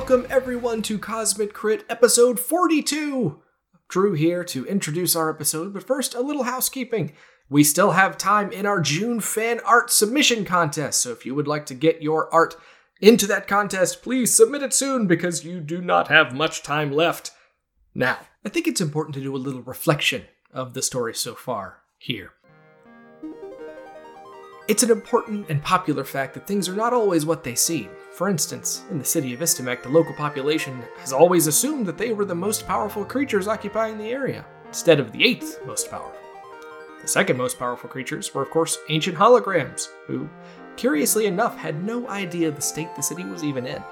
Welcome everyone to Cosmic Crit episode 42. Drew here to introduce our episode, but first a little housekeeping. We still have time in our June fan art submission contest, so if you would like to get your art into that contest, please submit it soon because you do not have much time left. Now, I think it's important to do a little reflection of the story so far here. It's an important and popular fact that things are not always what they seem. For instance, in the city of Istamak, the local population has always assumed that they were the most powerful creatures occupying the area, instead of the eighth most powerful. The second most powerful creatures were, of course, ancient holograms, who, curiously enough, had no idea the state the city was even in.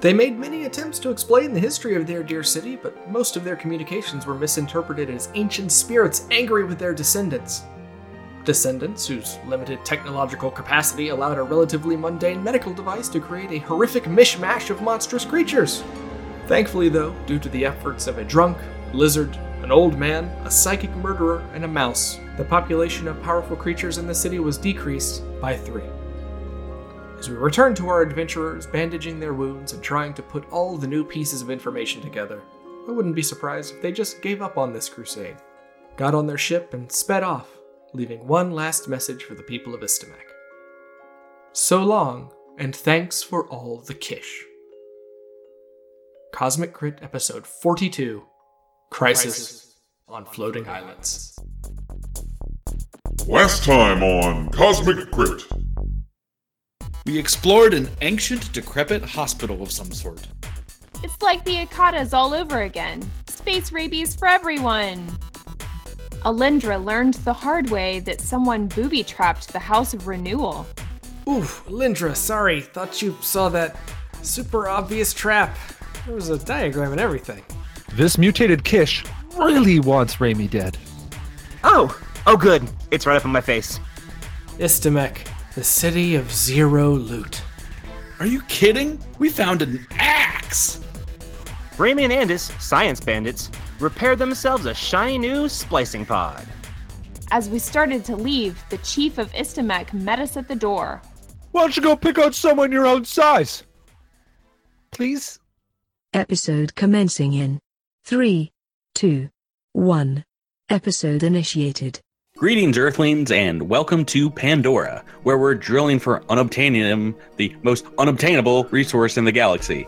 They made many attempts to explain the history of their dear city, but most of their communications were misinterpreted as ancient spirits angry with their descendants. Descendants whose limited technological capacity allowed a relatively mundane medical device to create a horrific mishmash of monstrous creatures. Thankfully, though, due to the efforts of a drunk, lizard, an old man, a psychic murderer, and a mouse, the population of powerful creatures in the city was decreased by three. As we return to our adventurers bandaging their wounds and trying to put all the new pieces of information together, I wouldn't be surprised if they just gave up on this crusade, got on their ship, and sped off, leaving one last message for the people of Istamak. So long, and thanks for all the kish. Cosmic Crit Episode 42 Crisis, on Floating Islands. Last time on Cosmic Crit. We explored an ancient, decrepit hospital of some sort. It's like the Akatas all over again. Space rabies for everyone. Alindra learned the hard way that someone booby trapped the House of Renewal. Oof, Lindra, sorry. Thought you saw that super obvious trap. There was a diagram and everything. This mutated Kish really wants Raimi dead. Oh, oh, good. It's right up in my face. Istamak, the city of zero loot. Are you kidding? We found an axe! Raimi and Andis, science bandits, repaired themselves a shiny new splicing pod. As we started to leave, the chief of Istamak met us at the door. Why don't you go pick out someone your own size? Please? Episode commencing in 3, 2, 1. Episode initiated. Greetings, Earthlings, and welcome to Pandora, where we're drilling for unobtainium, the most unobtainable resource in the galaxy.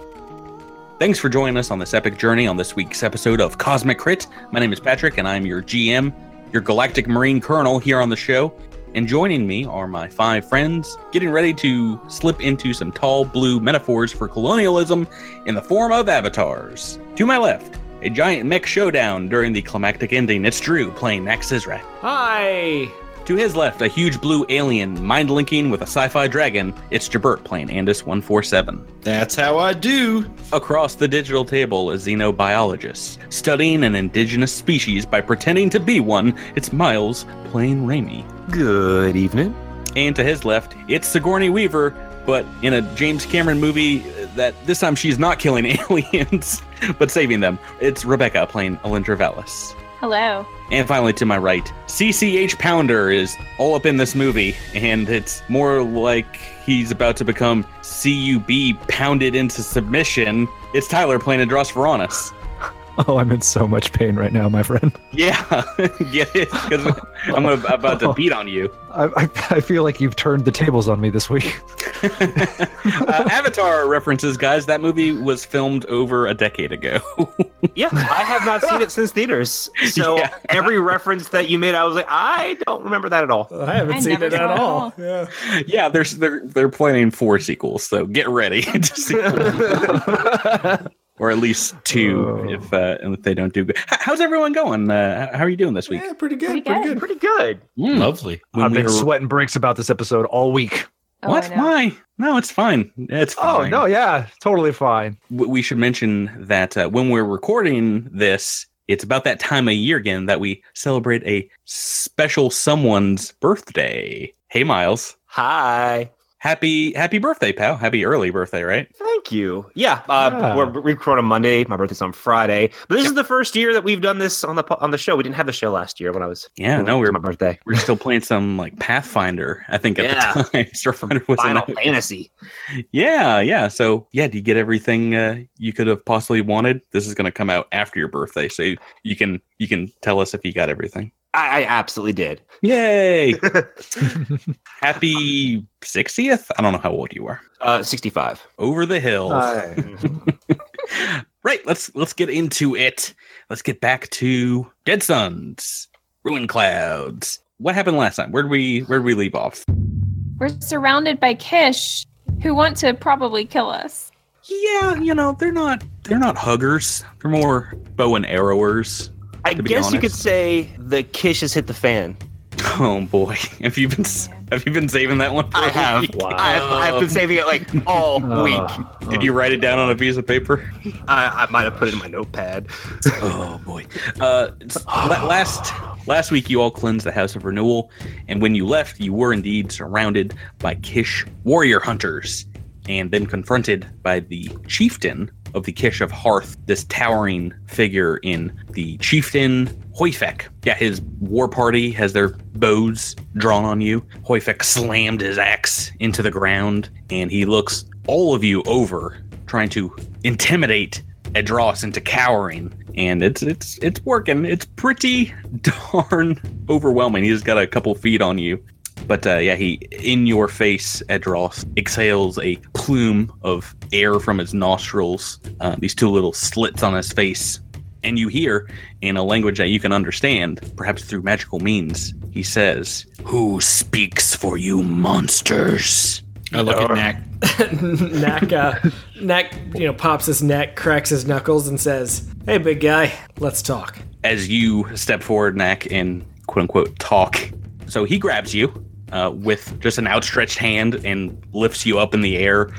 Thanks for joining us on this epic journey on this week's episode of Cosmic Crit. My name is Patrick, and I'm your GM, your Galactic Marine Colonel here on the show. And joining me are my five friends, getting ready to slip into some tall blue metaphors for colonialism in the form of avatars. To my left, a giant mech showdown during the climactic ending. It's Drew playing Max Sizrak. Hi! To his left, a huge blue alien mind linking with a sci fi dragon. It's Jabert playing Andis 147. That's how I do. Across the digital table, a xenobiologist studying an indigenous species by pretending to be one. It's Miles playing Raimi. Good evening. And to his left, it's Sigourney Weaver, but in a James Cameron movie uh, that this time she's not killing aliens, but saving them. It's Rebecca playing Alindra Vallis. Hello. And finally, to my right, CCH Pounder is all up in this movie, and it's more like he's about to become CUB pounded into submission. It's Tyler playing Adros Veronis. Oh, I'm in so much pain right now, my friend. Yeah, get it? Because I'm about to beat on you. I, I, I feel like you've turned the tables on me this week. uh, Avatar references, guys. That movie was filmed over a decade ago. Yeah, I have not seen it since theaters. So Yeah. every reference that you made, I was like, I don't remember that at all. I haven't I seen it at saw it at all. all. Yeah. yeah, they're they're they're planning four sequels, so get ready to see, or at least two Oh. if uh, if they don't do good. How's everyone going? Uh, how are you doing this week? Yeah, pretty good. Pretty Pretty good. good. Pretty good. Mm. Lovely. When I've we been were- sweating bricks about this episode all week. Oh, What? Why? No, it's fine. It's Oh, no, yeah, totally fine. We should mention that uh, when we're recording this, it's about that time of year again that we celebrate a special someone's birthday. Hey, Miles, Hi. Happy happy birthday, pal. Happy early birthday, right? Thank you. Yeah, uh, Yeah. we're we record on Monday. My birthday's on Friday. But this is the first year that we've done this on the on the show. We didn't have the show last year when I was Yeah, no, it was we're my birthday. we're still playing some like Pathfinder. I think at Yeah. the time, Starfinder was Final an- Fantasy. Yeah, yeah. So yeah, do you get everything uh, you could have possibly wanted? This is going to come out after your birthday, so you, you can you can tell us if you got everything. I, I absolutely did. Yay! Happy sixtieth. I don't know how old you are. Uh, 65. Over the hills. right. Let's let's get into it. Let's get back to Dead Suns, Ruin Clouds. What happened last time? Where did we where did we leave off? We're surrounded by Kish, who want to probably kill us. Yeah, you know they're not they're not huggers. They're more bow and arrowers. I To be guess you could say the Kish has hit the fan. Oh boy, have you been have you been saving that one? For I a have. week? I've, I've been saving it like all week. Did you write it down on a piece of paper? I, I might have put it in my notepad. Oh boy. Uh, it's- last last week you all cleansed the House of Renewal, and when you left, you were indeed surrounded by Kish warrior hunters, and then confronted by the chieftain of the Kish of Hearth, this towering figure in the chieftain Hoifek. Yeah, his war party has their bows drawn on you. Hoifek slammed his axe into the ground, and he looks all of you over, trying to intimidate Edros into cowering, and it's it's it's working. It's pretty darn overwhelming. He's got a couple feet on you, but uh, yeah, he in your face. Edros exhales a plume of air from his nostrils. Uh, these two little slits on his face, and you hear in a language that you can understand, perhaps through magical means. He says, "Who speaks for you, monsters?" I look at Knack. Knack, uh, Knack, you know, pops his neck, cracks his knuckles, and says, "Hey, big guy, let's talk." as you step forward, Knack, and quote unquote talk. So he grabs you uh, with just an outstretched hand and lifts you up in the air,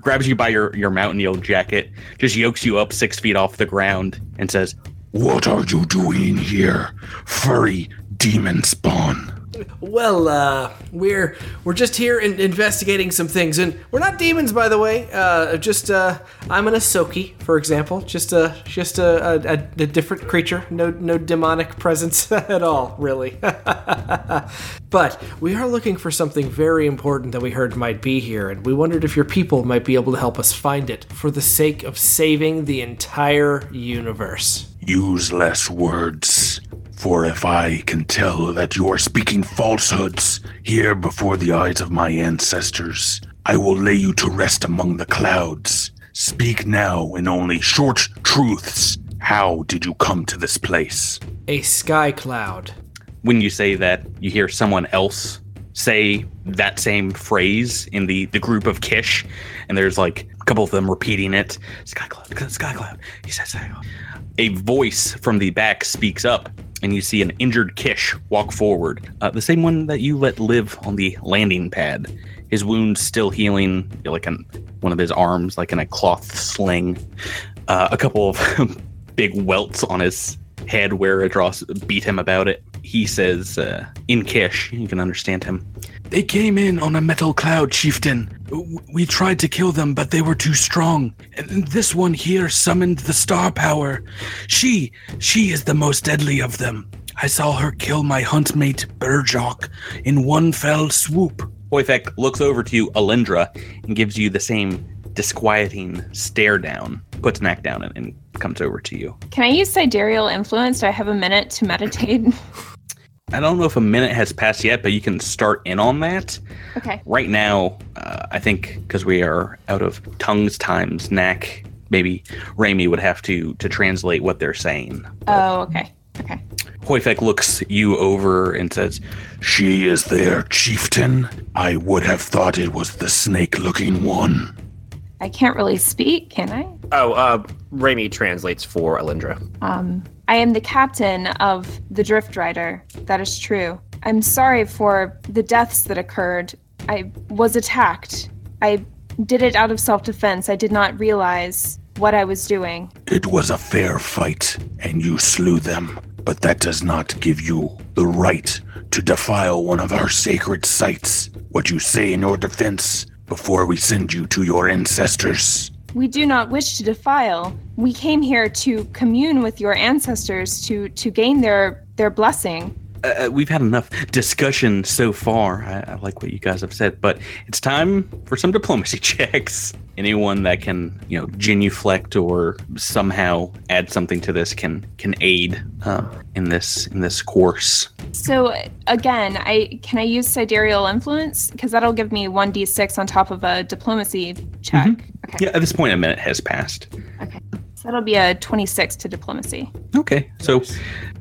grabs you by your, your mountain yellow jacket, just yokes you up six feet off the ground, and says, What are you doing here, furry demon spawn? Well, uh, we're we're just here in, investigating some things, and we're not demons, by the way. Uh, just uh, I'm an Ysoki, for example, just a just a, a, a different creature, no no demonic presence at all, really. but we are looking for something very important that we heard might be here, and we wondered if your people might be able to help us find it for the sake of saving the entire universe. Use less words, for if I can tell that you are speaking falsehoods here before the eyes of my ancestors, I will lay you to rest among the clouds. Speak now in only short truths. How did you come to this place? A sky cloud. when you say that, you hear someone else say that same phrase in the, the group of Kish, and there's like a couple of them repeating it. Sky cloud, sky cloud. He says, sky cloud. Oh. A voice from the back speaks up, and you see an injured Kish walk forward. Uh, the same one that you let live on the landing pad. His wounds still healing, like on one of his arms, like in a cloth sling. Uh, a couple of big welts on his head where Adros beat him about it. He says, uh, in Kish, you can understand him. They came in on a metal cloud, chieftain. We tried to kill them, but they were too strong. And this one here summoned the star power. She, she is the most deadly of them. I saw her kill my huntmate, Burjock, in one fell swoop. Hoifek looks over to you, Alindra, and gives you the same disquieting stare down, puts Knack down, and, and comes over to you. Can I use sidereal influence? Do I have a minute to meditate? I don't know if a minute has passed yet, but you can start in on that. okay. Right now, uh, I think because we are out of tongues times, Knack, maybe Raimi would have to to translate what they're saying. Oh, okay. Okay. Hoifek looks you over and says, She is their chieftain. I would have thought it was the snake looking one. I can't really speak, can I? Oh, uh, Raimi translates for Alindra. Um, I am the captain of the Drift Rider. That is true. I'm sorry for the deaths that occurred. I was attacked. I did it out of self defense. I did not realize what I was doing. It was a fair fight, and you slew them. But that does not give you the right to defile one of our sacred sites. what you say in your defense before we send you to your ancestors. We do not wish to defile. We came here to commune with your ancestors to to gain their their blessing. Uh, we've had enough discussion so far. I, I like what you guys have said, but it's time for some diplomacy checks. Anyone that can, you know, genuflect or somehow add something to this can can aid uh, in this in this course. So again, I can I use sidereal influence because that'll give me one d six on top of a diplomacy check. Okay, Yeah, at this point, a minute has passed. So that'll be a twenty six to diplomacy. Okay, so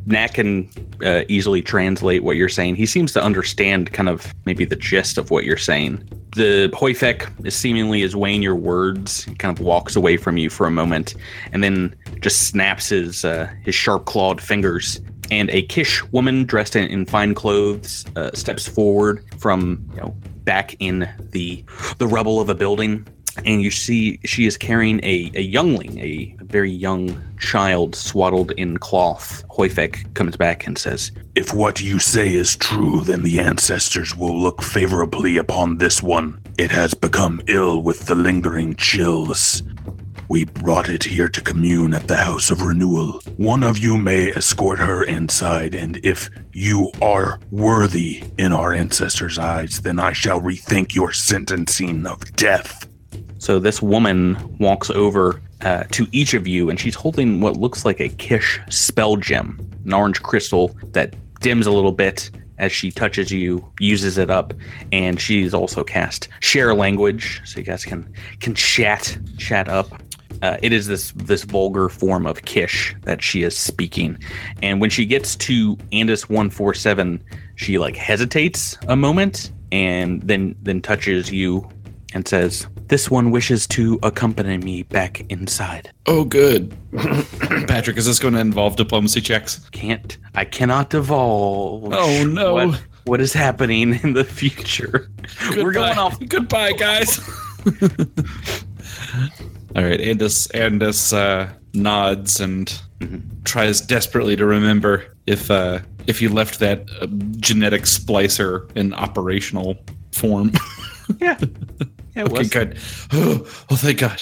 Nat can uh, easily translate what you're saying. He seems to understand kind of maybe the gist of what you're saying. The Hoifek is seemingly is weighing your words. He kind of walks away from you for a moment, and then just snaps his uh, his sharp clawed fingers. And a Kish woman dressed in, in fine clothes uh, steps forward from you know back in the the rubble of a building and you see she is carrying a, a youngling, a very young child swaddled in cloth. Hoifek comes back and says, If what you say is true, then the ancestors will look favorably upon this one. It has become ill with the lingering chills. We brought it here to commune at the House of Renewal. One of you may escort her inside, and if you are worthy in our ancestors' eyes, then I shall rethink your sentencing of death. So this woman walks over uh, to each of you, and she's holding what looks like a Kish spell gem, an orange crystal that dims a little bit as she touches you, uses it up, and she's also cast share language, so you guys can can chat chat up. Uh, it is this this vulgar form of Kish that she is speaking, and when she gets to Andis one four seven, she like hesitates a moment and then then touches you and says, This one wishes to accompany me back inside. Oh, good. Patrick, is this going to involve diplomacy checks? Can't, I cannot divulge. Oh, no. What, what is happening in the future? We're going off. Goodbye, guys. All right, Andis Andis uh, nods and Mhm. tries desperately to remember if uh, if he left that uh, genetic splicer in operational form. Yeah. Okay, was. good. Oh, oh, thank God.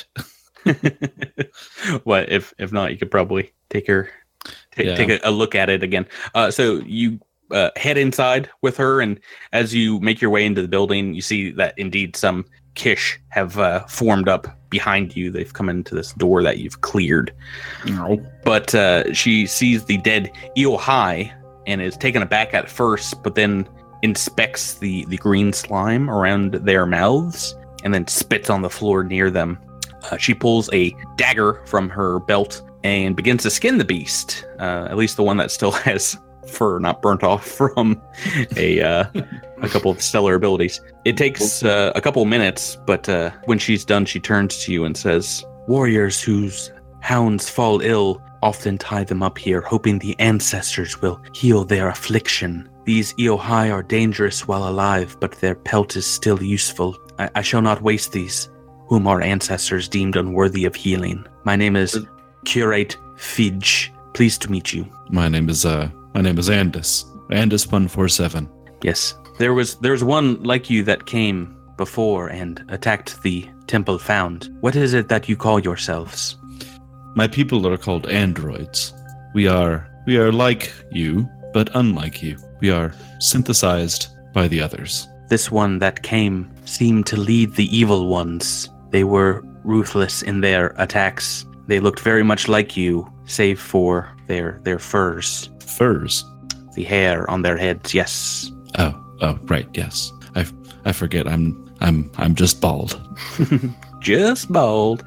what if if not? You could probably take her, ta- Yeah. take a, a look at it again. Uh, so you uh, head inside with her, and as you make your way into the building, you see that indeed some Kish have uh, formed up behind you. They've come into this door that you've cleared. No. But uh, she sees the dead Eohai and is taken aback at first, but then inspects the the green slime around their mouths and then spits on the floor near them. Uh, she pulls a dagger from her belt and begins to skin the beast. Uh, at least the one that still has fur not burnt off from a uh, a couple of stellar abilities. It takes uh, a couple minutes, but uh, when she's done, she turns to you and says, "Warriors whose hounds fall ill often tie them up here, hoping the ancestors will heal their affliction. These Eohai are dangerous while alive, but their pelt is still useful. I, I shall not waste these, whom our ancestors deemed unworthy of healing. My name is Curate Fidge. Pleased to meet you. My name is uh my name is Andis. Andis one four seven. Yes, there was there was one like you that came before and attacked the temple found. What is it that you call yourselves? My people are called androids. We are we are like you, but unlike you. We are synthesized by the others. This one that came seemed to lead the evil ones. They were ruthless in their attacks. They looked very much like you, save for their their furs, Furs. the hair on their heads. Yes. Oh, oh, right, yes. I I forget. I'm I'm I'm just bald. just bald.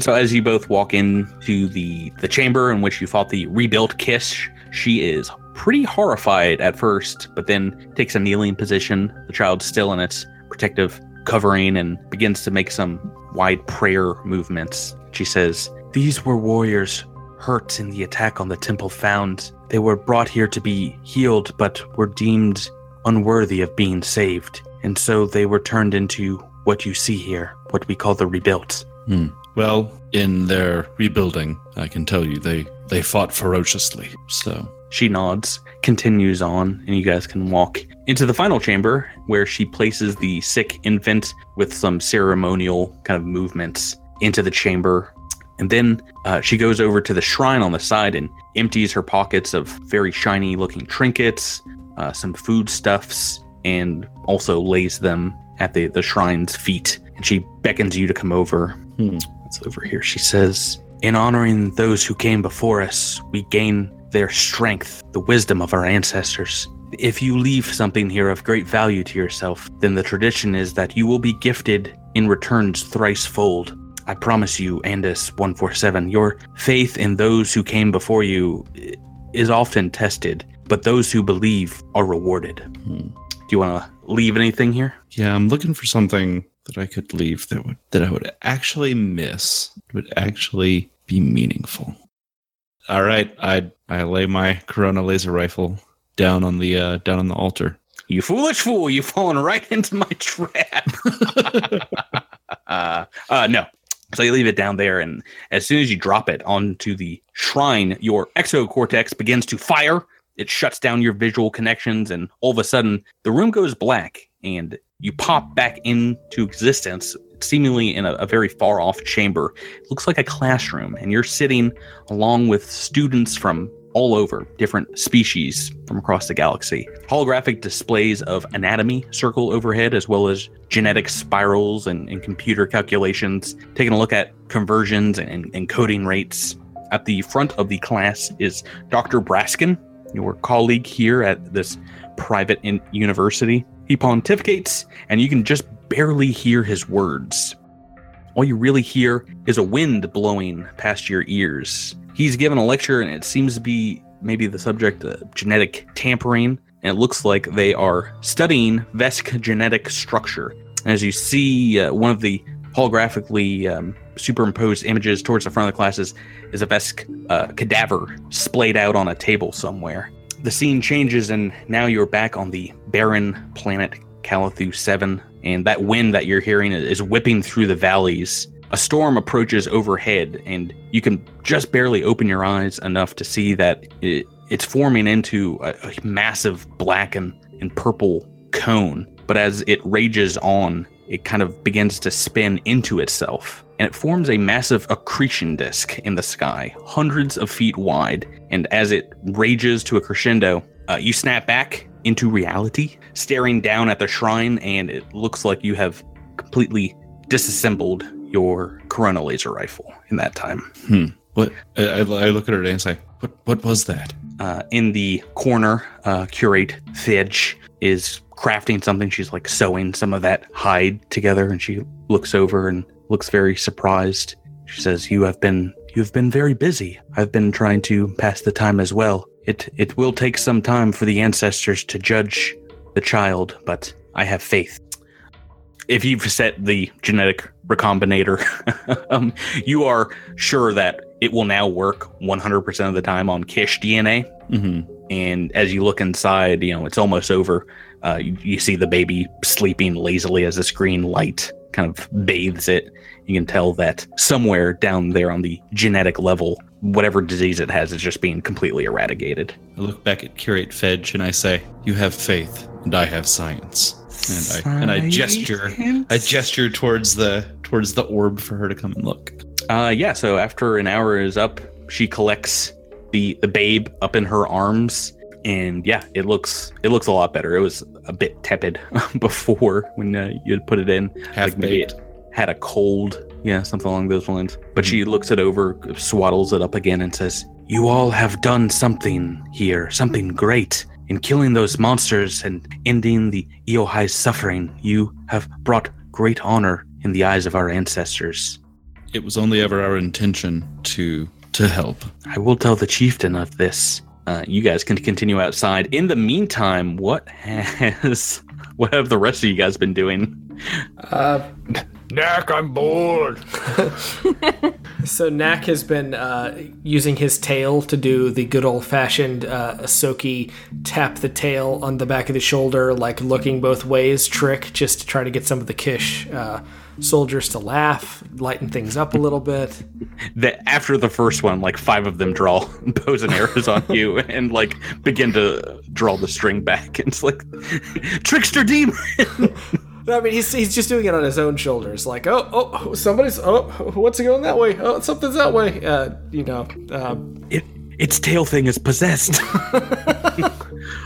So as you both walk into the the chamber in which you fought the rebuilt Kish, she is pretty horrified at first, but then takes a kneeling position. The child's still in its protective covering and begins to make some wide prayer movements. She says, "These were warriors hurt in the attack on the temple found. They were brought here to be healed, but were deemed unworthy of being saved, and so they were turned into what you see here, what we call the rebuilt." Hmm. Well, in their rebuilding, I can tell you they they fought ferociously. So She nods. continues on, and you guys can walk into the final chamber where she places the sick infant with some ceremonial kind of movements into the chamber. And then uh, she goes over to the shrine on the side and empties her pockets of very shiny looking trinkets, uh, some foodstuffs, and also lays them at the, the shrine's feet. And she beckons you to come over. Hmm. It's over here. She says, In honoring those who came before us, we gain their strength, the wisdom of our ancestors. If you leave something here of great value to yourself, then the tradition is that you will be gifted in returns thrice fold. I promise you, Andis 147, your faith in those who came before you is often tested, but those who believe are rewarded. Hmm. Do you want to leave anything here? Yeah, I'm looking for something that I could leave that would that I would actually miss, would actually be meaningful. All right, I I lay my Corona laser rifle down on the uh, down on the altar. You foolish fool, you've fallen right into my trap. uh, uh, no. So you leave it down there, and as soon as you drop it onto the shrine, your exocortex begins to fire. It shuts down your visual connections, and all of a sudden, the room goes black, and you pop back into existence, seemingly in a, a very far off chamber. It looks like a classroom, and you're sitting along with students from all over, different species from across the galaxy. Holographic displays of anatomy circle overhead, as well as genetic spirals and, and computer calculations, taking a look at conversions and, and coding rates. At the front of the class is Dr. Braskin, your colleague here at this private in- university. He pontificates, and you can just barely hear his words. All you really hear is a wind blowing past your ears. He's given a lecture, and it seems to be maybe the subject of genetic tampering. And it looks like they are studying Vesk genetic structure. As you see, uh, one of the holographically um, superimposed images towards the front of the classes is a Vesk uh, cadaver splayed out on a table somewhere. The scene changes, and now you're back on the barren planet Calathu 7, and that wind that you're hearing is whipping through the valleys. A storm approaches overhead, and you can just barely open your eyes enough to see that it, it's forming into a, a massive black and, and purple cone. But as it rages on, it kind of begins to spin into itself, and it forms a massive accretion disk in the sky, hundreds of feet wide. And as it rages to a crescendo, uh, you snap back into reality, staring down at the shrine, and it looks like you have completely disassembled your Corona laser rifle in that time. Hmm. What? I, I look at her and say, "What? What was that?" Uh, in the corner, uh, curate Fidge is crafting something. She's like sewing some of that hide together, and she looks over and looks very surprised. She says, "You have been you have been very busy. I've been trying to pass the time as well. It it will take some time for the ancestors to judge the child, but I have faith." If you've set the genetic recombinator, um, you are sure that it will now work 100% of the time on Kish DNA Mm-hmm. and as you look inside, you know it's almost over. Uh, you, you see the baby sleeping lazily as this green light kind of bathes it. You can tell that somewhere down there on the genetic level, whatever disease it has is just being completely eradicated. I look back at Curate Fedge and I say, "You have faith, and I have science." And I and I gesture, I gesture towards the towards the orb for her to come and look. Uh, yeah. So after an hour is up, she collects the the babe up in her arms, and yeah, it looks it looks a lot better. It was a bit tepid before when uh, you put it in. Half Like maybe baked. It had a cold, yeah, something along those lines. But she looks it over, swaddles it up again, and says, "You all have done something here, something great." In killing those monsters and ending the Eohai's suffering, you have brought great honor in the eyes of our ancestors. It was only ever our intention to to help. I will tell the chieftain of this. Uh, you guys can continue outside. In the meantime, what has what have the rest of you guys been doing? Uh, Knack, I'm bored. So Knack has been uh, using his tail to do the good old fashioned uh, Ysoki tap the tail on the back of the shoulder, like looking both ways trick, just to try to get some of the Kish uh, soldiers to laugh, lighten things up a little bit. That after the first one, like five of them draw bows and arrows on you and like begin to draw the string back. And it's like trickster demon. No, I mean, he's, he's just doing it on his own shoulders. Like, oh, oh, somebody's, oh, what's it going that way? Oh, something's that way. Uh, you know, um, It its tail thing is possessed.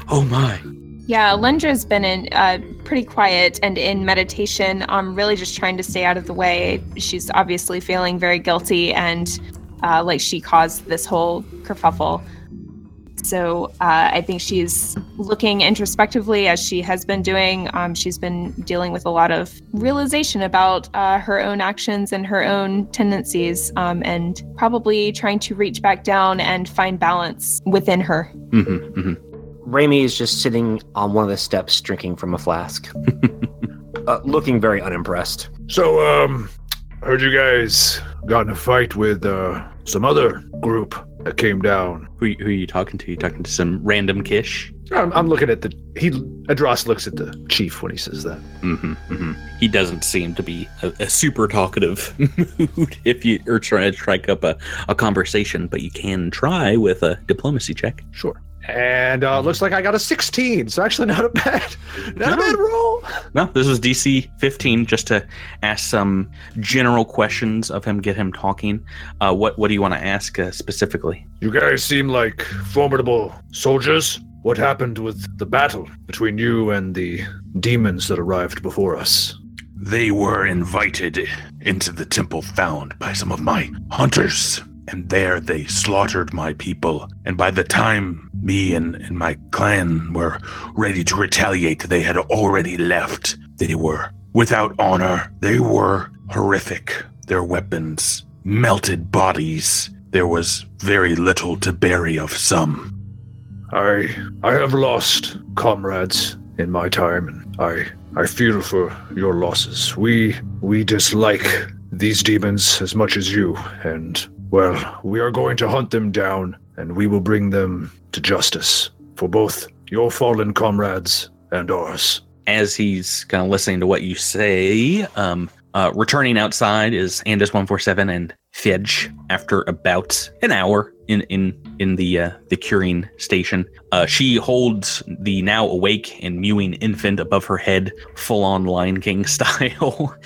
oh my. Yeah, Lendra's been in uh, pretty quiet and in meditation, um, really just trying to stay out of the way. She's obviously feeling very guilty and uh, like she caused this whole kerfuffle. So uh, I think she's looking introspectively as she has been doing. Um, she's been dealing with a lot of realization about uh, her own actions and her own tendencies, um, and probably trying to reach back down and find balance within her. Mm-hmm, mm-hmm. Raimi is just sitting on one of the steps drinking from a flask, uh, looking very unimpressed. So, um, heard you guys got in a fight with uh, some other group that came down. Who, who are you talking to? You talking to some random Kish? I'm, I'm looking at the he. Adros looks at the chief when he says that. Mm-hmm, mm-hmm. He doesn't seem to be a, a super talkative mood if you are trying to strike up a, a conversation, but you can try with a diplomacy check. Sure. And uh, looks like I got a 16, so actually not a bad, not a bad roll. No, this was DC 15 just to ask some general questions of him, get him talking. Uh, what what do you want to ask uh, specifically? You guys seem like formidable soldiers. What happened with the battle between you and the demons that arrived before us? They were invited into the temple found by some of my hunters, and there they slaughtered my people. And by the time me and, and my clan were ready to retaliate, they had already left. They were without honor, they were horrific. Their weapons, melted bodies. There was very little to bury of some. I I have lost comrades in my time, and I I feel for your losses. We we dislike these demons as much as you, and well, we are going to hunt them down, and we will bring them to justice for both your fallen comrades and ours. As he's kind of listening to what you say, um, uh, returning outside is Andis 147 and Fedge after about an hour in in in the uh, the curing station. Uh, she holds the now awake and mewing infant above her head, full on Lion King style.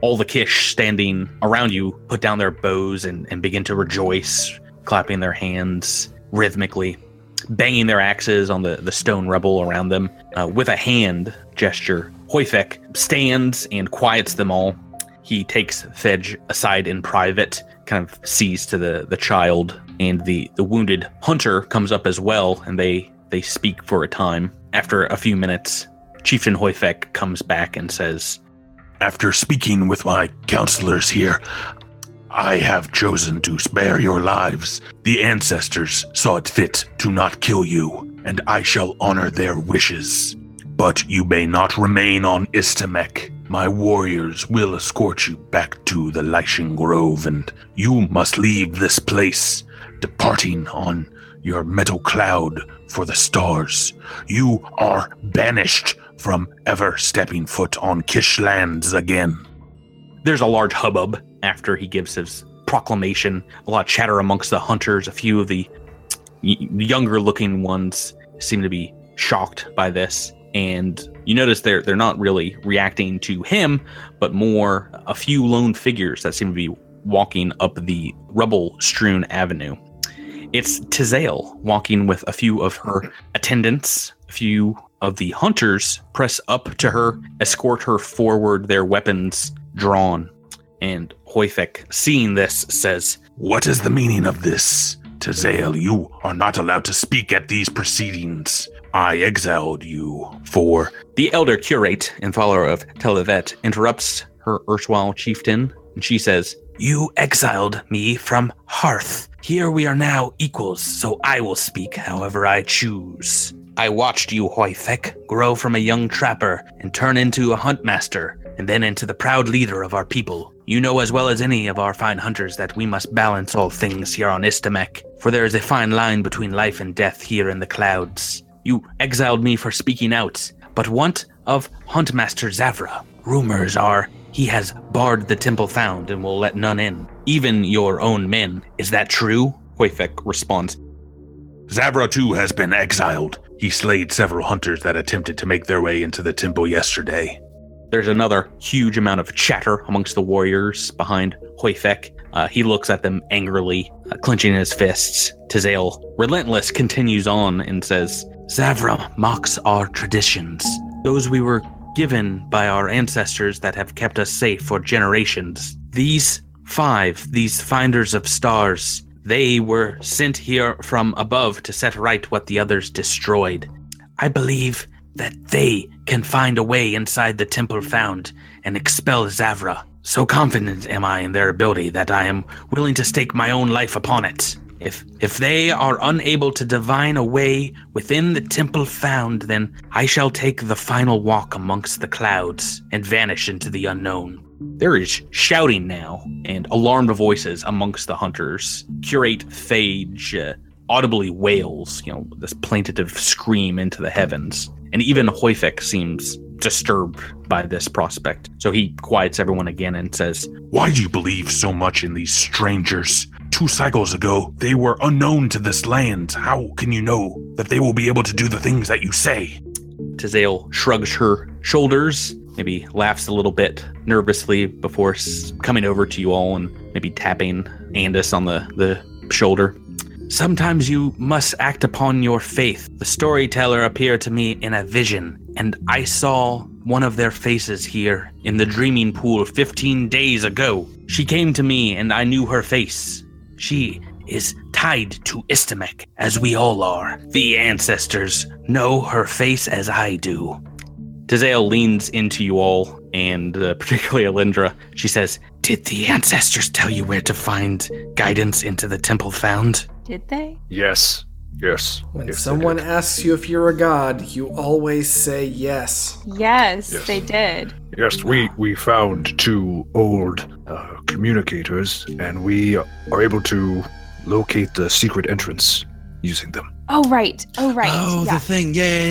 All the Kish standing around you put down their bows and, and begin to rejoice, clapping their hands rhythmically, banging their axes on the, the stone rubble around them. Uh, with a hand gesture, Hoifek stands and quiets them all. He takes Fedge aside in private, kind of sees to the, the child, and the, the wounded hunter comes up as well, and they, they speak for a time. After a few minutes, Chieftain Hoifek comes back and says, After speaking with my counselors here, I have chosen to spare your lives. The ancestors saw it fit to not kill you, and I shall honor their wishes. But you may not remain on Istamak. My warriors will escort you back to the Lyshing Grove, and you must leave this place, departing on your metal cloud for the stars. You are banished from ever stepping foot on Kish lands again. There's a large hubbub after he gives his proclamation. A lot of chatter amongst the hunters. A few of the y- younger looking ones seem to be shocked by this. And you notice they're they're not really reacting to him, but more a few lone figures that seem to be walking up the rubble-strewn avenue. It's Tizael walking with a few of her attendants. A few of the hunters press up to her, escort her forward, their weapons drawn. And Hoifek, seeing this, says, What is the meaning of this? Tizael, you are not allowed to speak at these proceedings. I exiled you for. The elder curate and follower of Televet interrupts her erstwhile chieftain, and she says, You exiled me from Hearth. Here we are now equals, so I will speak however I choose. I watched you, Hoifek, grow from a young trapper and turn into a huntmaster, and then into the proud leader of our people. You know as well as any of our fine hunters that we must balance all things here on Istamak, for there is a fine line between life and death here in the clouds. You exiled me for speaking out, but what of Huntmaster Zavra? Rumors are he has barred the temple found and will let none in, even your own men. Is that true? Hoifek responds, Zavra too has been exiled. He slayed several hunters that attempted to make their way into the temple yesterday. There's another huge amount of chatter amongst the warriors behind Hoifek. Uh, he looks at them angrily, uh, clenching his fists. Tizael, relentless, continues on and says, Zavra mocks our traditions, those we were given by our ancestors that have kept us safe for generations. These five, these finders of stars, they were sent here from above to set right what the others destroyed. I believe that they can find a way inside the temple found and expel Zavra. So confident am I in their ability that I am willing to stake my own life upon it. If if they are unable to divine a way within the temple found, then I shall take the final walk amongst the clouds and vanish into the unknown. There is shouting now and alarmed voices amongst the hunters. Curate Phage uh, audibly wails, you know, this plaintive scream into the heavens. And even Hoifek seems disturbed by this prospect. So he quiets everyone again and says, Why do you believe so much in these strangers? Two cycles ago, they were unknown to this land. How can you know that they will be able to do the things that you say? Tizael shrugs her shoulders, maybe laughs a little bit nervously before coming over to you all and maybe tapping Andis on the, the shoulder. Sometimes you must act upon your faith. The storyteller appeared to me in a vision, and I saw one of their faces here in the dreaming pool 15 days ago. She came to me, and I knew her face. She is tied to Istamak, as we all are. The ancestors know her face as I do. Tizael leans into you all, and uh, particularly Alindra. She says, Did the ancestors tell you where to find guidance into the temple found? Did they? Yes. Yes. When yes, someone asks you if you're a god, you always say yes. Yes, Yes. they did. Yes, we we found two old uh, communicators, and we are able to locate the secret entrance using them. Oh right. Oh right. Oh, yeah. the thing. Yeah, yeah,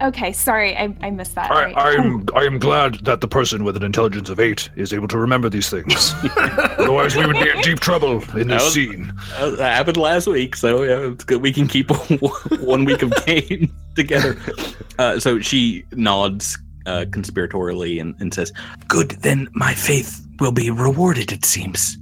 yeah. Okay, sorry, I, I missed that. I, Right. I'm I am glad that the person with an intelligence of eight is able to remember these things. Otherwise, we would be in deep trouble in That this was- scene. Uh, that happened last week, so yeah, it's good. We can keep one week of game together. Uh, so she nods uh, conspiratorially and, and says, "Good, then my faith will be rewarded. It seems."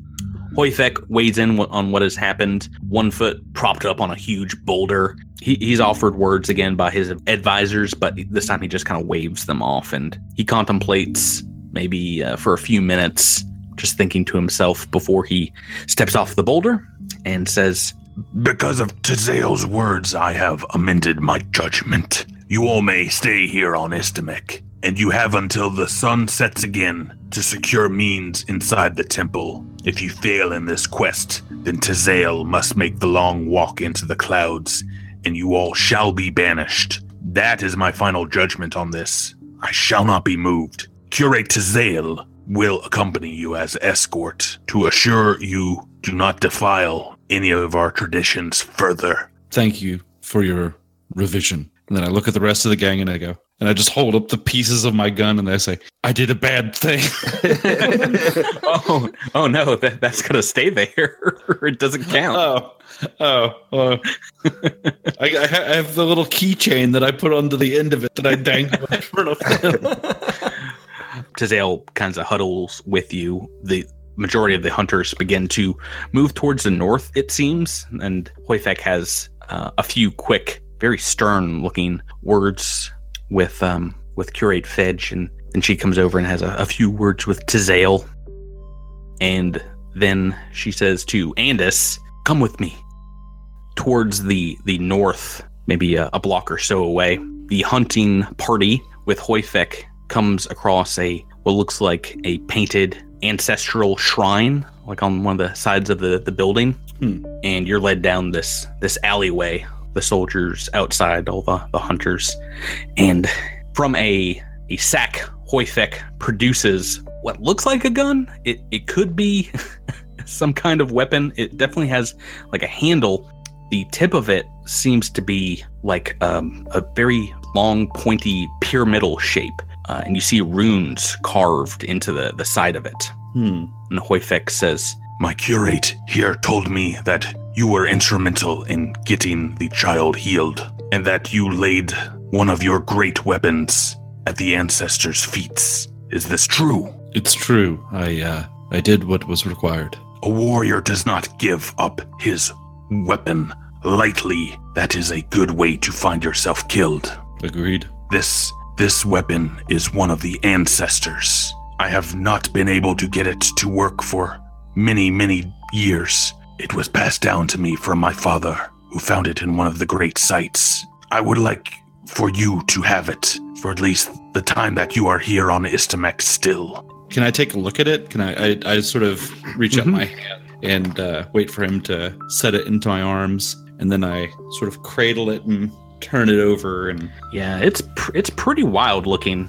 Hoifek weighs in on what has happened. One foot propped up on a huge boulder. He, he's offered words again by his advisors, but this time he just kind of waves them off and he contemplates maybe uh, for a few minutes, just thinking to himself before he steps off the boulder and says, Because of Tizael's words, I have amended my judgment. You all may stay here on Istamak, and you have until the sun sets again to secure means inside the temple. If you fail in this quest, then Tizael must make the long walk into the clouds, and you all shall be banished. That is my final judgment on this. I shall not be moved. Curate Tizael will accompany you as escort to assure you do not defile any of our traditions further. Thank you for your revision. And then I look at the rest of the gang and I go, and I just hold up the pieces of my gun and I say, I did a bad thing. "Oh, oh no, that, that's gonna stay there. it doesn't count." oh, oh, oh. I, I have the little keychain that I put onto the end of it that I dangle in front of them. Tizael kind of huddles with you. The majority of the hunters begin to move towards the north, it seems, and Hoifek has uh, a few quick, very stern-looking words with um, with Curate Fedge, and then she comes over and has a, a few words with Tizael, and then she says to Andis, "Come with me." Towards the the north, maybe a, a block or so away, the hunting party with Hoifek comes across a what looks like a painted ancestral shrine, like on one of the sides of the, the building. Hmm. And you're led down this this alleyway. The soldiers outside, all the, the hunters, and from a a sack Hoifek produces what looks like a gun. It it could be some kind of weapon. It definitely has like a handle. The tip of it seems to be like um, a very long, pointy pyramidal shape, uh, and you see runes carved into the the side of it. Hmm. And Hoifek says, My curate here told me that you were instrumental in getting the child healed, and that you laid one of your great weapons at the ancestors' feet. Is this true? It's true. I uh I did what was required. A warrior does not give up his weapon lightly. That is a good way to find yourself killed. Agreed. This this weapon is one of the ancestors. I have not been able to get it to work for many, many years. It was passed down to me from my father, who found it in one of the great sites. I would like for you to have it for at least the time that you are here on Istamak still. Can I take a look at it? Can I? I, I sort of reach up Mhm. my hand and uh, wait for him to set it into my arms, and then I sort of cradle it and turn it over. And "Yeah, it's pr- it's pretty wild looking."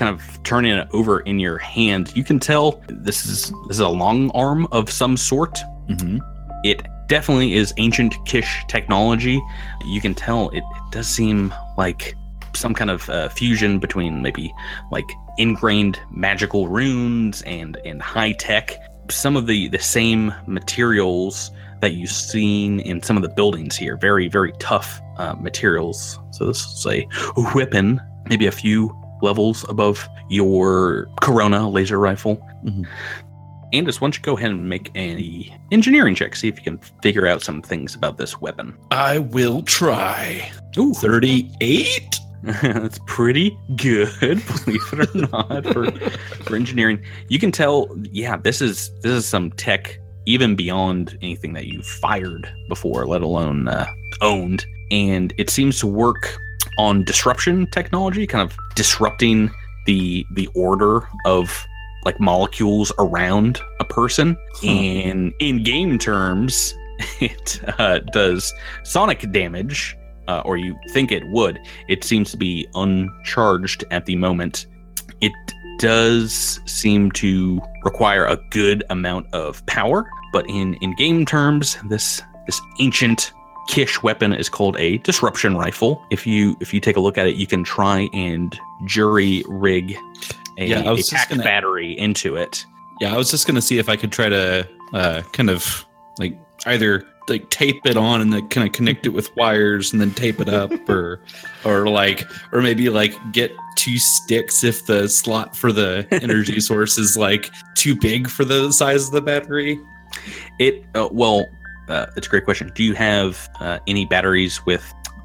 Kind of turning it over in your hand, you can tell this is this is a long arm of some sort. Mhm. It definitely is ancient Kish technology. You can tell it, it does seem like some kind of uh, fusion between maybe like ingrained magical runes and and high tech. Some of the the same materials that you've seen in some of the buildings here. Very very tough uh, materials. So this is a weapon, maybe a few levels above your Corona laser rifle. Mhm. Andis, why don't you go ahead and make an engineering check, see if you can figure out some things about this weapon. I will try. Ooh, Thirty-eight. That's pretty good, believe it or not, for, for engineering. You can tell, yeah, this is this is some tech even beyond anything that you've fired before, let alone uh, owned. And it seems to work on disruption technology, kind of disrupting the the order of like molecules around a person. And in game terms, it uh, does sonic damage, uh, or you think it would. It seems to be uncharged at the moment. It does seem to require a good amount of power, but in in game terms, this this ancient Kish weapon is called a disruption rifle. If you if you take a look at it, you can try and jury rig a, Yeah, a packed gonna- battery into it. Yeah, I was just gonna see if I could try to uh, kind of like either like tape it on and then kind of connect it with wires and then tape it up, or or like or maybe like get two sticks if the slot for the energy source is like too big for the size of the battery. It uh, well, uh, it's a great question. Do you have uh, any batteries with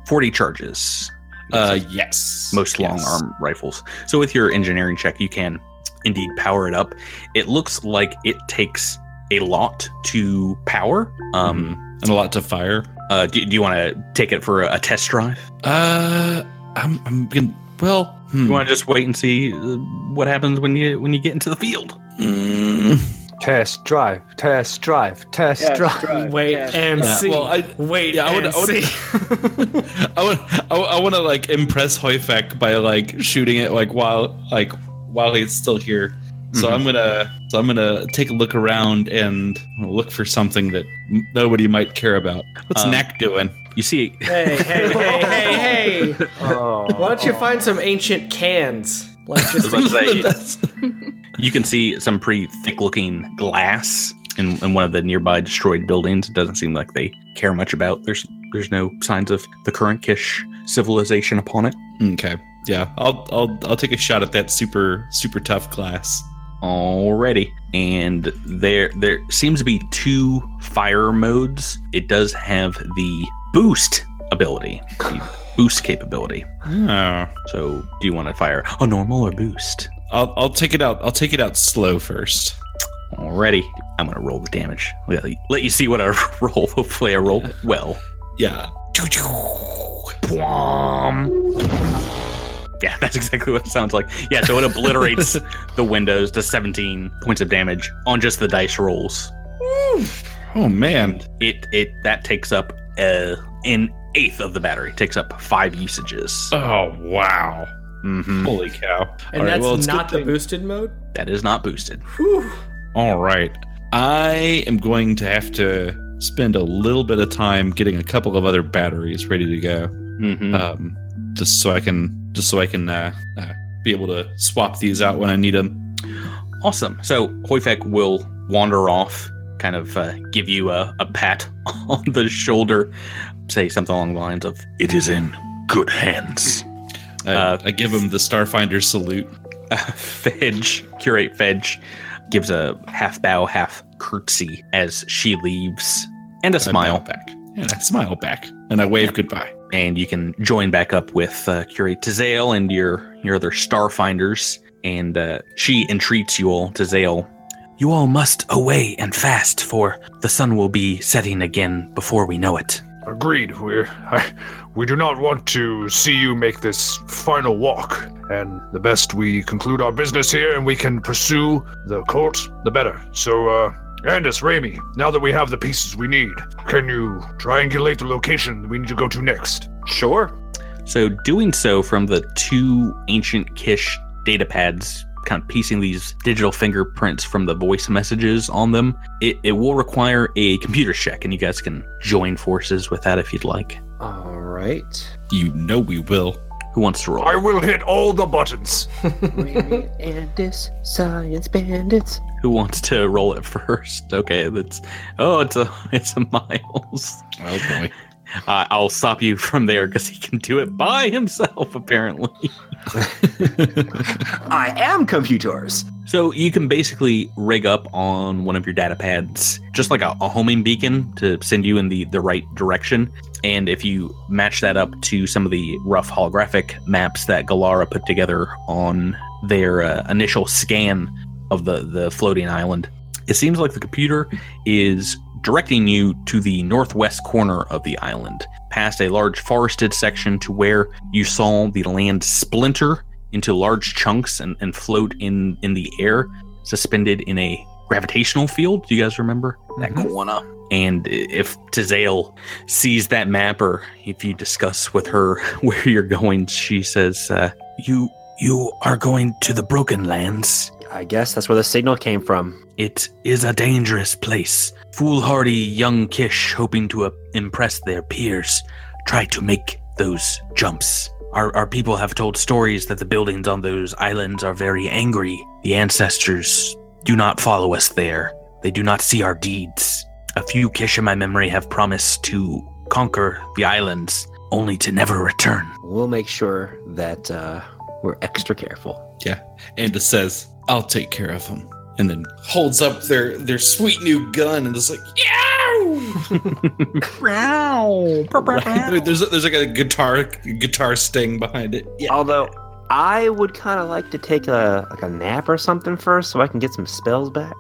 40 charges? Uh, yes, most long arm rifles. So with your engineering check, you can indeed power it up. It looks like it takes a lot to power. Um, and a lot to fire. uh, do, do you want to take it for a, a test drive? Uh, I'm I'm gonna well. Hmm. You want to just wait and see uh, what happens when you when you get into the field? Mm, Test drive, test drive, test drive. Wait and Yeah, see. well, I- Wait yeah, I would- and I would- see. I want I, I want to like impress Hoifek by like shooting it like while like while he's still here. So Mhm. I'm gonna so I'm gonna take a look around and look for something that nobody might care about. What's Um, Knack doing? You see, hey, hey, hey, hey, hey! Oh, Why don't you find some ancient cans? Like I just say, That's- you can see some pretty thick-looking glass in, in one of the nearby destroyed buildings. It doesn't seem like they care much about. There's there's no signs of the current Kish civilization upon it. okay, yeah, I'll I'll I'll take a shot at that super super tough glass. Already, and there there seems to be two fire modes. It does have the boost ability, the boost capability. Oh. So, do you want to fire a normal or boost? I'll I'll take it out. I'll take it out slow first. Already, I'm gonna roll the damage. Let you- let you see what I roll. Hopefully, I roll well. Yeah. Yeah, that's exactly what it sounds like. Yeah, so it obliterates the windows to 17 points of damage on just the dice rolls. Oh man. It it that takes up uh, an eighth of the battery. Takes up five usages. Oh wow. Hmm Holy cow! And All right, that's well, it's a good not the thing- boosted mode? That is not boosted. Whew. All right. I am going to have to spend a little bit of time getting a couple of other batteries ready to go, hmm um, just so I can just so I can uh, uh, be able to swap these out when I need them. Awesome. So Hoifek will wander off, kind of uh, give you a, a pat on the shoulder, say something along the lines of, It is in good hands. I, Uh, I give him the Starfinder salute. uh, Fedge, curate Fedge, gives a half bow, half curtsy as she leaves, and a bow smile. back, and I smile back, and I wave goodbye. And you can join back up with uh, curate Tizael and your your other starfinders. And uh, she entreats you all, Tizael. You all must away and fast, for the sun will be setting again before we know it. Agreed. We're I, we do not want to see you make this final walk, and the best we conclude our business here and we can pursue the court, the better. So, uh, Andis, Raimi, now that we have the pieces we need, can you triangulate the location we need to go to next? Sure. So, doing so from the two ancient Kish data pads, kind of piecing these digital fingerprints from the voice messages on them, it, it will require a computer check, and you guys can join forces with that if you'd like. All right. You know we will. Who wants to roll? I will hit all the buttons. Raymond Andis, science bandits. Who wants to roll it first? Okay, that's oh, it's a it's a Miles. Oh boy. Uh, I'll stop you from there because he can do it by himself, apparently. I am computers. So you can basically rig up on one of your data pads, just like a, a homing beacon to send you in the, the right direction. And if you match that up to some of the rough holographic maps that Galara put together on their uh, initial scan of the, the floating island, it seems like the computer is directing you to the northwest corner of the island, past a large forested section to where you saw the land splinter into large chunks and, and float in in the air, suspended in a gravitational field. Do you guys remember that corner? And if Tizael sees that map, or if you discuss with her where you're going, she says, uh, You you are going to the Broken Lands. I guess that's where the signal came from. It is a dangerous place. Foolhardy young Kish hoping to uh, impress their peers try to make those jumps. Our, our people have told stories that the buildings on those islands are very angry. The ancestors do not follow us there. They do not see our deeds. A few Kish in my memory have promised to conquer the islands, only to never return. We'll make sure that uh, we're extra careful. Yeah. And it says, "I'll take care of them," and then holds up their their sweet new gun and is like, "Yeah!" there's there's like a guitar guitar sting behind it. Yeah. Although I would kind of like to take a like a nap or something first, so I can get some spells back.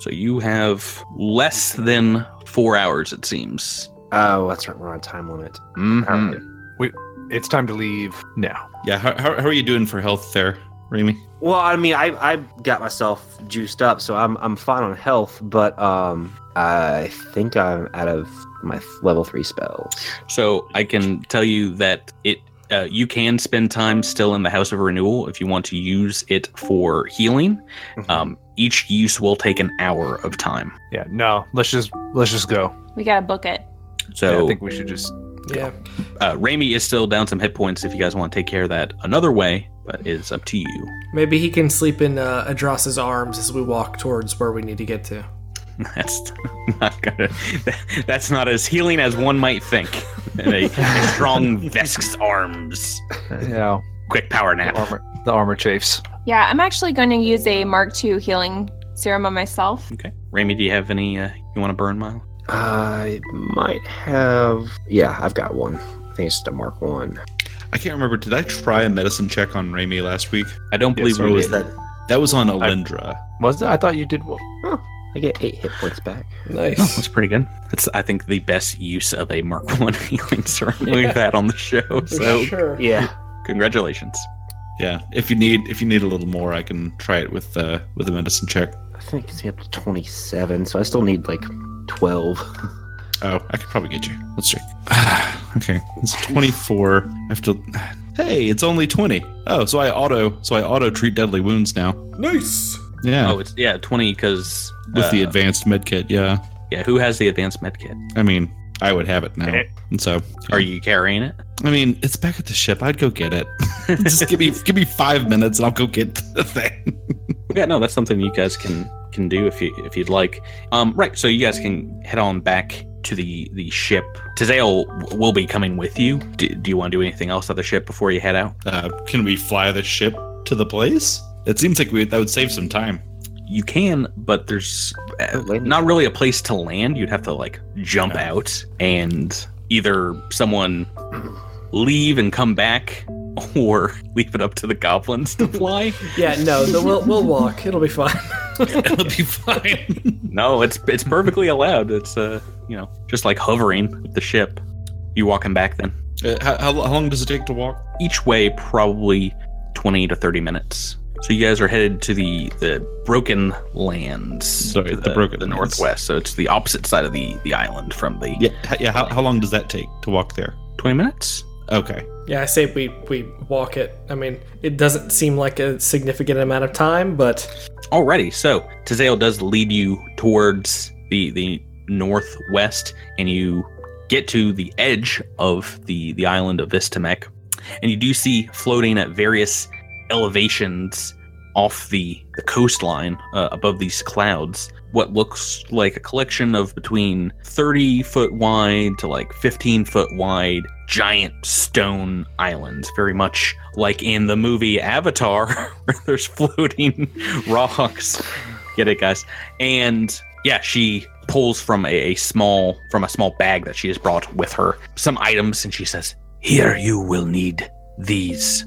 so you have less than four hours, it seems. Oh, that's right. We're on time limit. Mhm. Alright. It's time to leave now. Yeah. How, how, how are you doing for health there, Remy? Well, I mean, I I got myself juiced up, so I'm I'm fine on health, but um, I think I'm out of my level three spells. So I can tell you that it uh, you can spend time still in the House of Renewal if you want to use it for healing. Um, each use will take an hour of time. Yeah, no, let's just let's just go. We gotta book it. Yeah, I think we should just Yeah. uh, Raimi is still down some hit points if you guys want to take care of that another way, but it's up to you. Maybe he can sleep in uh, Adras's arms as we walk towards where we need to get to. That's not gonna. That's not as healing as one might think. In a, a strong Vesk's arms. you know Quick power the nap. armor the armor chafes. Yeah, I'm actually going to use a Mark II healing serum on myself. Okay, Rami, do you have any uh, you want to burn, Mile? I might have. Yeah, I've got one. I think it's just a Mark One. I can't remember. Did I try a medicine check on Remy last week? I don't believe Yes, you or did. that? That was on Alindra. Was it? I thought you did well. I get eight hit points back. Oh, Nice. that's pretty good. That's I think the best use of a Mark One healing serum we've had on the show. So sure. Yeah. congratulations. Yeah. If you need if you need a little more, I can try it with uh with a medicine check. I think it's up to 27, so I still need like 12. Oh, I could probably get you. Let's check. okay, it's 24. I have to. Hey, it's only 20. Oh, so I auto so I auto treat deadly wounds now. Nice. Yeah. Oh, it's yeah, twenty because with the advanced med kit, yeah. yeah. Who has the advanced med kit? I mean, I would have it now. And so Are you carrying it? I mean, it's back at the ship. I'd go get it. Just give me give me five minutes and I'll go get the thing. Yeah, no, that's something you guys can can do if you if you'd like. Um, right. So you guys can head on back to the the ship. Tizael w- will be coming with you. Do, do you want to do anything else at the ship before you head out? Uh, can we fly the ship to the place? It seems like we, that would save some time. You can, but there's uh, not really a place to land. You'd have to like jump Yeah. out and either someone leave and come back or leave it up to the goblins to fly. Yeah, no, the, we'll we'll walk. It'll be fine. It'll be fine. no, it's it's perfectly allowed. It's uh, you know, just like hovering with the ship. You walking back then. Uh, how, how, how long does it take to walk? Each way probably 20 to 30 minutes. So you guys are headed to the the Broken Lands. Sorry, to the Broken the Lands. northwest. So it's the opposite side of the the island from the Yeah, h- yeah. How, how long does that take to walk there? 20 minutes. Okay. Yeah, I say we we walk it. I mean, it doesn't seem like a significant amount of time, but Alrighty, so Tizael does lead you towards the the northwest, and you get to the edge of the the island of Istamak, and you do see floating at various elevations off the the coastline uh, above these clouds what looks like a collection of between 30 foot wide to like 15 foot wide giant stone islands very much like in the movie avatar where there's floating rocks. Get it guys? And yeah she pulls from a, a small from a small bag that she has brought with her some items and she says here you will need these.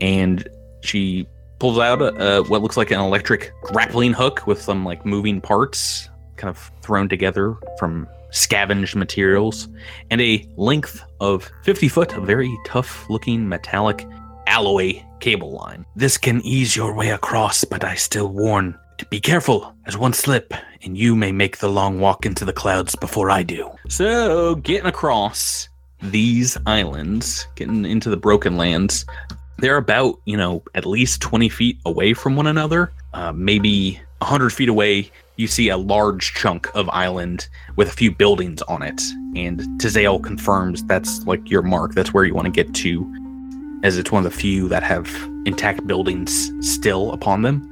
And she pulls out a, a, what looks like an electric grappling hook with some like moving parts kind of thrown together from scavenged materials and a length of 50 foot of very tough looking metallic alloy cable line. This can ease your way across but i still warn to be careful as one slip and you may make the long walk into the clouds before i do. So getting across these islands getting into the broken lands they're about you know at least 20 feet away from one another. Uh, maybe 100 feet away you see a large chunk of island with a few buildings on it. And Tizael confirms that's like your mark. That's where you want to get to as it's one of the few that have intact buildings still upon them.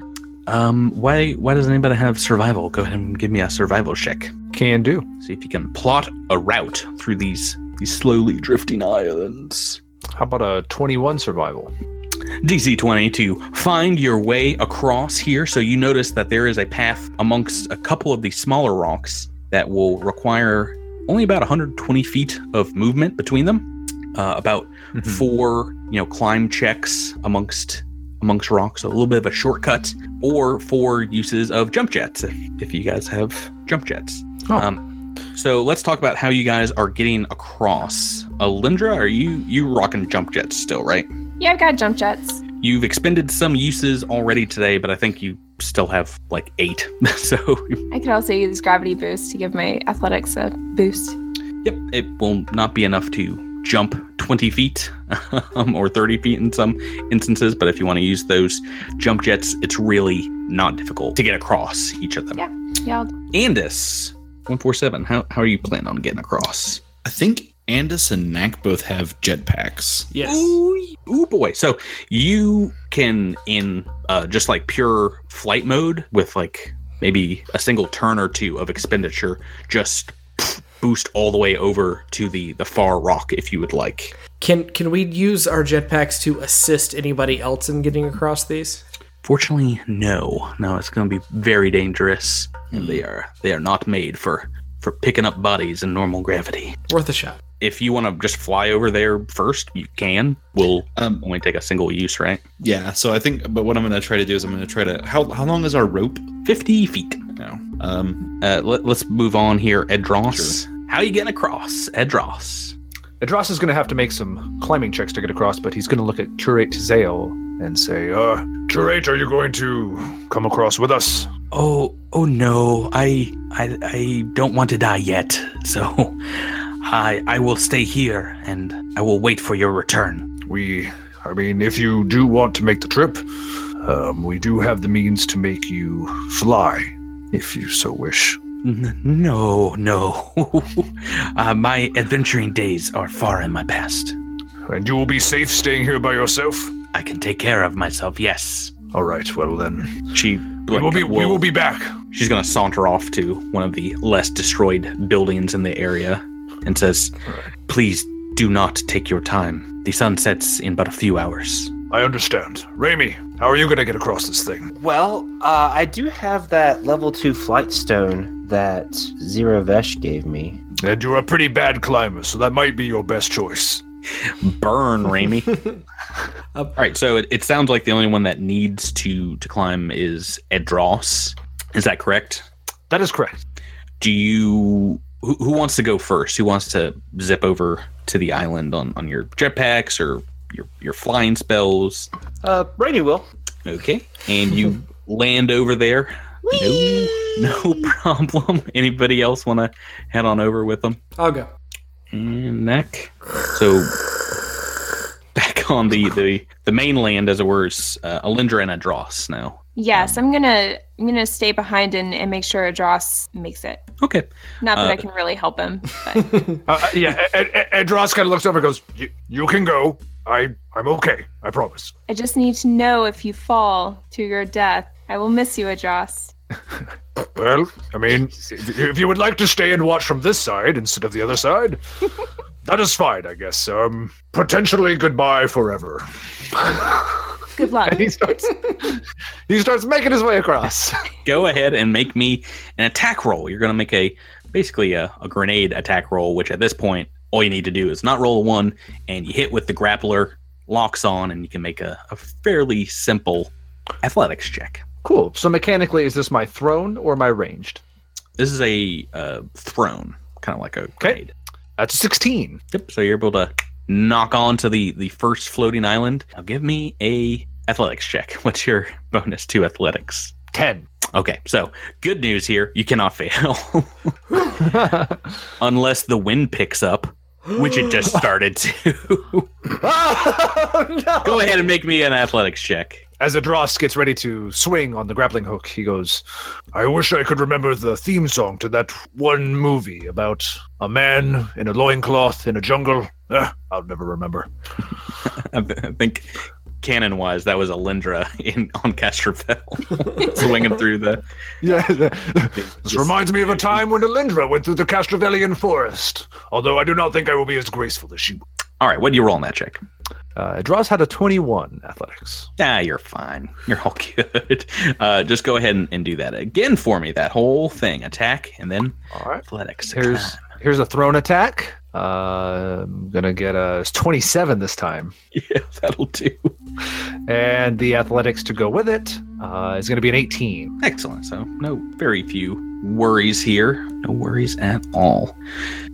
Um why why does anybody have survival? Go ahead and give me a survival check. Can do. see if you can plot a route through these these slowly drifting islands How about a 21 survival? DC 20 to find your way across here. So you notice that there is a path amongst a couple of these smaller rocks that will require only about 120 feet of movement between them. Uh, about four, you know, climb checks amongst amongst rocks, so a little bit of a shortcut, or four uses of jump jets if, if you guys have jump jets. Oh. Um, so let's talk about how you guys are getting across. Alindra, are you you rocking jump jets still, right? Yeah, I've got jump jets. You've expended some uses already today, but I think you still have like eight. so, I could also use gravity boost to give my athletics a boost. yep, it will not be enough to jump 20 feet um, or 30 feet in some instances. But if you want to use those jump jets, it's really not difficult to get across each of them. Yeah. Yeah, Andis, 147, how, how are you planning on getting across? I think Andis and Knack both have jetpacks. yes. Ooh, ooh boy. So you can in uh, just like pure flight mode with like maybe a single turn or two of expenditure, just boost all the way over to the the far rock if you would like. Can can we use our jetpacks to assist anybody else in getting across these? Fortunately, no. No, it's going to be very dangerous, and they are they are not made for for picking up bodies in normal gravity. Worth a shot. If you want to just fly over there first, you can. We'll Um, only take a single use, right? yeah. So I think, but what I'm going to try to do is I'm going to try to. How how long is our rope? 50 feet. No. Um. Uh, let, us move on here. Edros. How are you getting across? Edros. Edros is going to have to make some climbing checks to get across, but he's going to look at Curate Tizael and say, uh, Curate, are you going to come across with us? Oh, oh no. I, I, I don't want to die yet. So, I, I will stay here and I will wait for your return. We I mean, if you do want to make the trip, um, we do have the means to make you fly, if you so wish. N- No, no. uh, my adventuring days are far in my past. And you will be safe staying here by yourself? I can take care of myself, yes. All right, well then. She We will be, we will be back. She's going to saunter off to one of the less destroyed buildings in the area and says, Please do not take your time. The sun sets in but a few hours. I understand. Raimi, how are you going to get across this thing? Well, uh, I do have that level two flight stone that Zero Vesh gave me. And you're a pretty bad climber, so that might be your best choice. Burn, Raimi. All right, so it, it sounds like the only one that needs to to climb is Edros. Is that correct? That is correct. Do you who, who wants to go first? Who wants to zip over to the island on on your jetpacks or your your flying spells? Uh, Raimi will. Okay, and you land over there. No, no problem. Anybody else want to head on over with them? I'll go. And neck. So back on the the the mainland, as it were, is uh, Alindra and Adros now. Yes, I'm gonna I'm gonna stay behind and, and make sure Adros makes it. Okay. Not that Uh, I can really help him, but Uh, uh, yeah, Ed, Ed, Ed kind of looks over and goes, "You- You can go. I, I'm okay. I promise. I just need to know if you fall to your death. I will miss you, Adros. Well, I mean, if, if you would like to stay and watch from this side instead of the other side, that is fine, I guess. Um, potentially goodbye forever. Good luck. And he starts, he starts making his way across. Go ahead and make me an attack roll. You're going to make a basically a, a grenade attack roll, which at this point, all you need to do is not roll a one, and you hit with the grappler, locks on, and you can make a, a fairly simple athletics check. Cool. So mechanically, is this my thrown or my ranged? This is a uh, thrown, kind of like a grenade. That's a 16. Yep. So you're able to knock on to the the first floating island. Now give me a athletics check. What's your bonus to athletics? 10. Okay, so good news here. You cannot fail. Unless the wind picks up, which it just started to. oh, no! Go ahead and make me an athletics check. As Adros gets ready to swing on the grappling hook, he goes, I wish I could remember the theme song to that one movie about a man in a loincloth in a jungle. I'll never remember. I th- I think canon wise, that was Alindra in on Castrovel swinging through the. Yeah, this reminds me of a time when Alindra went through the Castrovellian forest. Although I do not think I will be as graceful as she. All right, what do you roll on that check? Uh, Adros had a 21 athletics. Yeah, you're fine. You're all good. Uh, just go ahead and, and do that again for me. That whole thing, attack and then All right. athletics. Here's here's a thrown attack. Uh, I'm gonna get a 27 this time, yeah, that'll do. and the athletics to go with it uh, is gonna be an 18. Excellent. So no, very few worries here. No worries at all.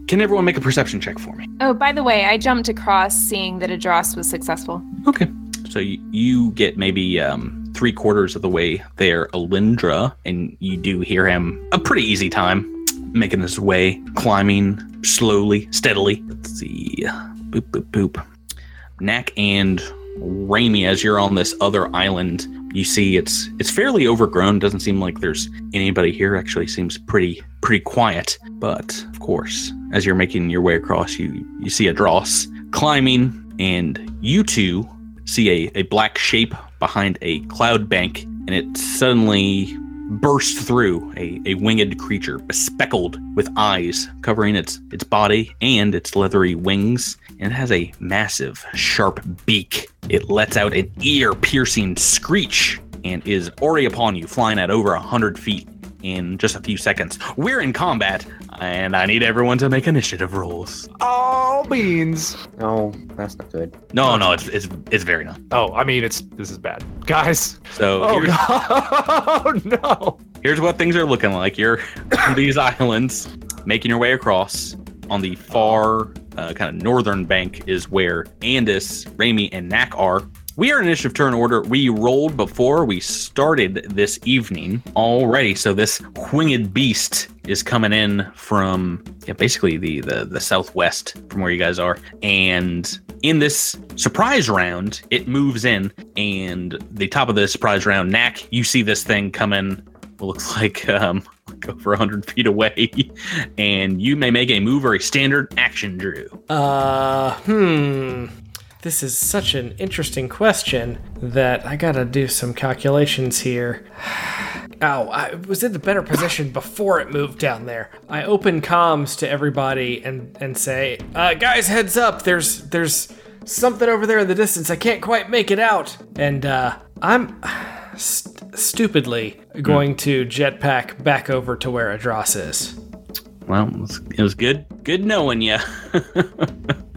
Can everyone make a perception check for me? Oh, by the way, I jumped across seeing that Adros was successful. Okay. So you, you get maybe um, three quarters of the way there, Alindra, and you do hear him a pretty easy time making his way, climbing slowly, steadily. Let's see. Boop, boop, boop. Knack and Raimi, as you're on this other island, you see it's it's fairly overgrown. Doesn't seem like there's anybody here. Actually, seems pretty pretty quiet. But of course, as you're making your way across, you you see a dross climbing, and you two see a, a black shape behind a cloud bank, and it suddenly bursts through a, a winged creature, bespeckled with eyes covering its its body and its leathery wings, and it has a massive, sharp beak. It lets out an ear-piercing screech and is already upon you, flying at over a hundred feet in just a few seconds. We're in combat, and I need everyone to make initiative rolls. All beans. Oh, that's not good. No, no, it's it's it's very not. Oh, I mean it's this is bad, guys. So Oh here's, no! oh no! here's what things are looking like. You're on these islands, making your way across. On the far uh, kind of northern bank is where Andis, Rami, and Knack are. We are in initiative turn order. We rolled before we started this evening already. So this winged beast is coming in from yeah, basically the, the the southwest from where you guys are. And in this surprise round, it moves in, and the top of the surprise round, Knack, you see this thing coming. It looks like um, over 100 feet away, and you may make a move or a standard action, Drew. Uh, hmm. This is such an interesting question that I gotta do some calculations here. Ow, I was in the better position before it moved down there. I open comms to everybody and and say, uh, "Guys, heads up! There's there's something over there in the distance. I can't quite make it out." And uh, I'm st- stupidly going to jetpack back over to where Adras is. Well, it was, it was good, good knowing you.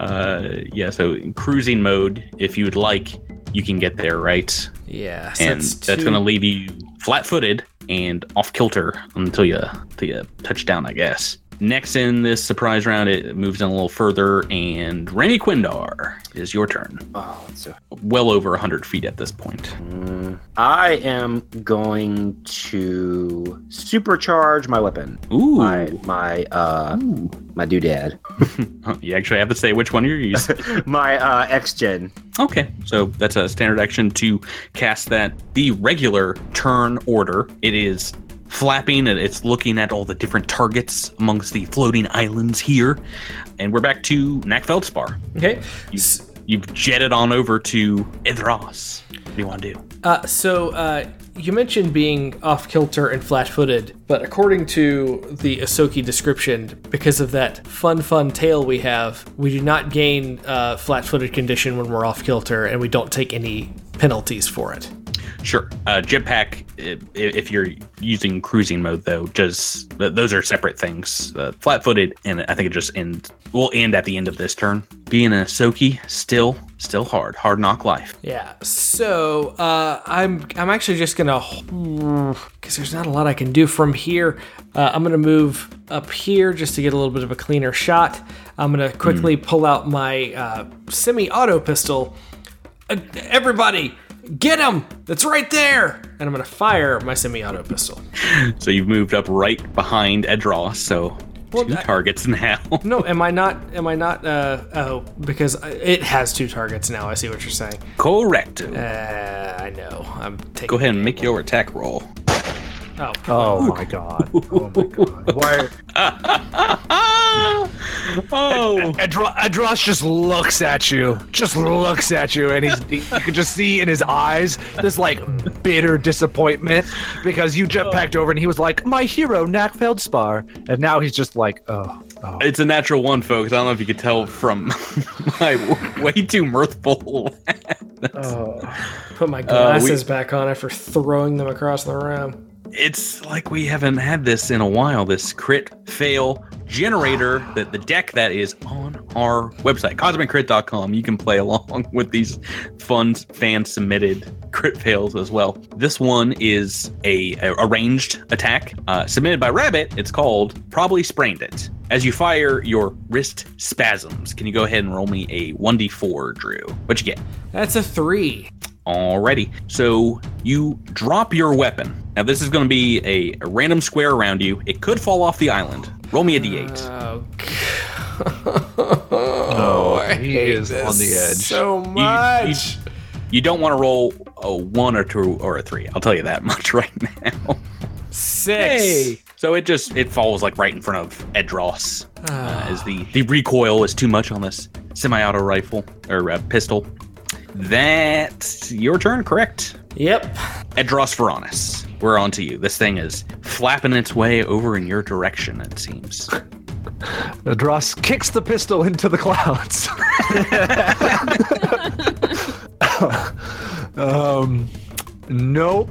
uh, yeah, so in cruising mode, if you would like, you can get there, right? Yeah, so and that's, that's going to leave you flat-footed and off kilter until you until you touch down, I guess. Next in this surprise round, it moves in a little further, and Remy Quindar is your turn. Oh, so Well over 100 feet at this point. mm, I am going to supercharge my weapon. Ooh. My my uh my doodad. You actually have to say which one you're using. my uh X Gen. Okay, so that's a standard action to cast that. The regular turn order, it is flapping and it's looking at all the different targets amongst the floating islands here. And we're back to Knack Feldspar. okay. You, you've jetted on over to Idros. What do you want to do? Uh, so uh, you mentioned being off kilter and flat-footed, but according to the Ysoki description, because of that fun, fun tail we have, we do not gain uh, flat-footed condition when we're off kilter, and we don't take any penalties for it. Sure. Uh, jetpack, if you're using cruising mode, though, just those are separate things. Uh, flat-footed, and I think it just end will end at the end of this turn. Being a Ysoki, still, still hard, hard knock life. Yeah. So uh, I'm I'm actually just gonna because there's not a lot I can do from here. Uh, I'm gonna move up here just to get a little bit of a cleaner shot. I'm gonna quickly pull out my uh, semi-auto pistol. Uh, everybody, get him! That's right there! And I'm gonna fire my semi-auto pistol. So you've moved up right behind Edros, so Well, two I- targets now. No, am I not? Am I not? Uh, oh, because it has two targets now. I see what you're saying. Correct. Uh, I know. I'm taking. Go ahead and make your attack roll. Oh, Oh my god. Oh my god. Why? oh, Adro- Adros just looks at you, just looks at you, and he's you can just see in his eyes this like bitter disappointment because you jetpacked over and he was like, "My hero, Knack Feldspar," and now he's just like, "Oh, oh." it's a natural one, folks. I don't know if you could tell from my way too mirthful. Oh, put my Uh, we- glasses back on after throwing them across the room. It's like we haven't had this in a while. This crit fail generator, that the deck that is on our website, cosmiccrit.com. You can play along with these fun fan submitted crit fails as well. This one is a, a, a ranged attack uh, submitted by Rabbit. It's called Probably Sprained It. As you fire your wrist spasms, can you go ahead and roll me a 1d4, Drew? What you get? That's a three. Alrighty. So you drop your weapon. Now this is going to be a, a random square around you. It could fall off the island. Roll me a d8. Oh, I he hate is on the edge. So You- much. You don't want to roll a one or two or a three. I'll tell you that much right now. Six. So it just it falls like right in front of Edros. Uh, as the the recoil is too much on this semi-auto rifle or uh, pistol. That's your turn, correct? Yep. Edros Veronis, we're on to you. This thing is flapping its way over in your direction, it seems. Adros kicks the pistol into the clouds. um, nope.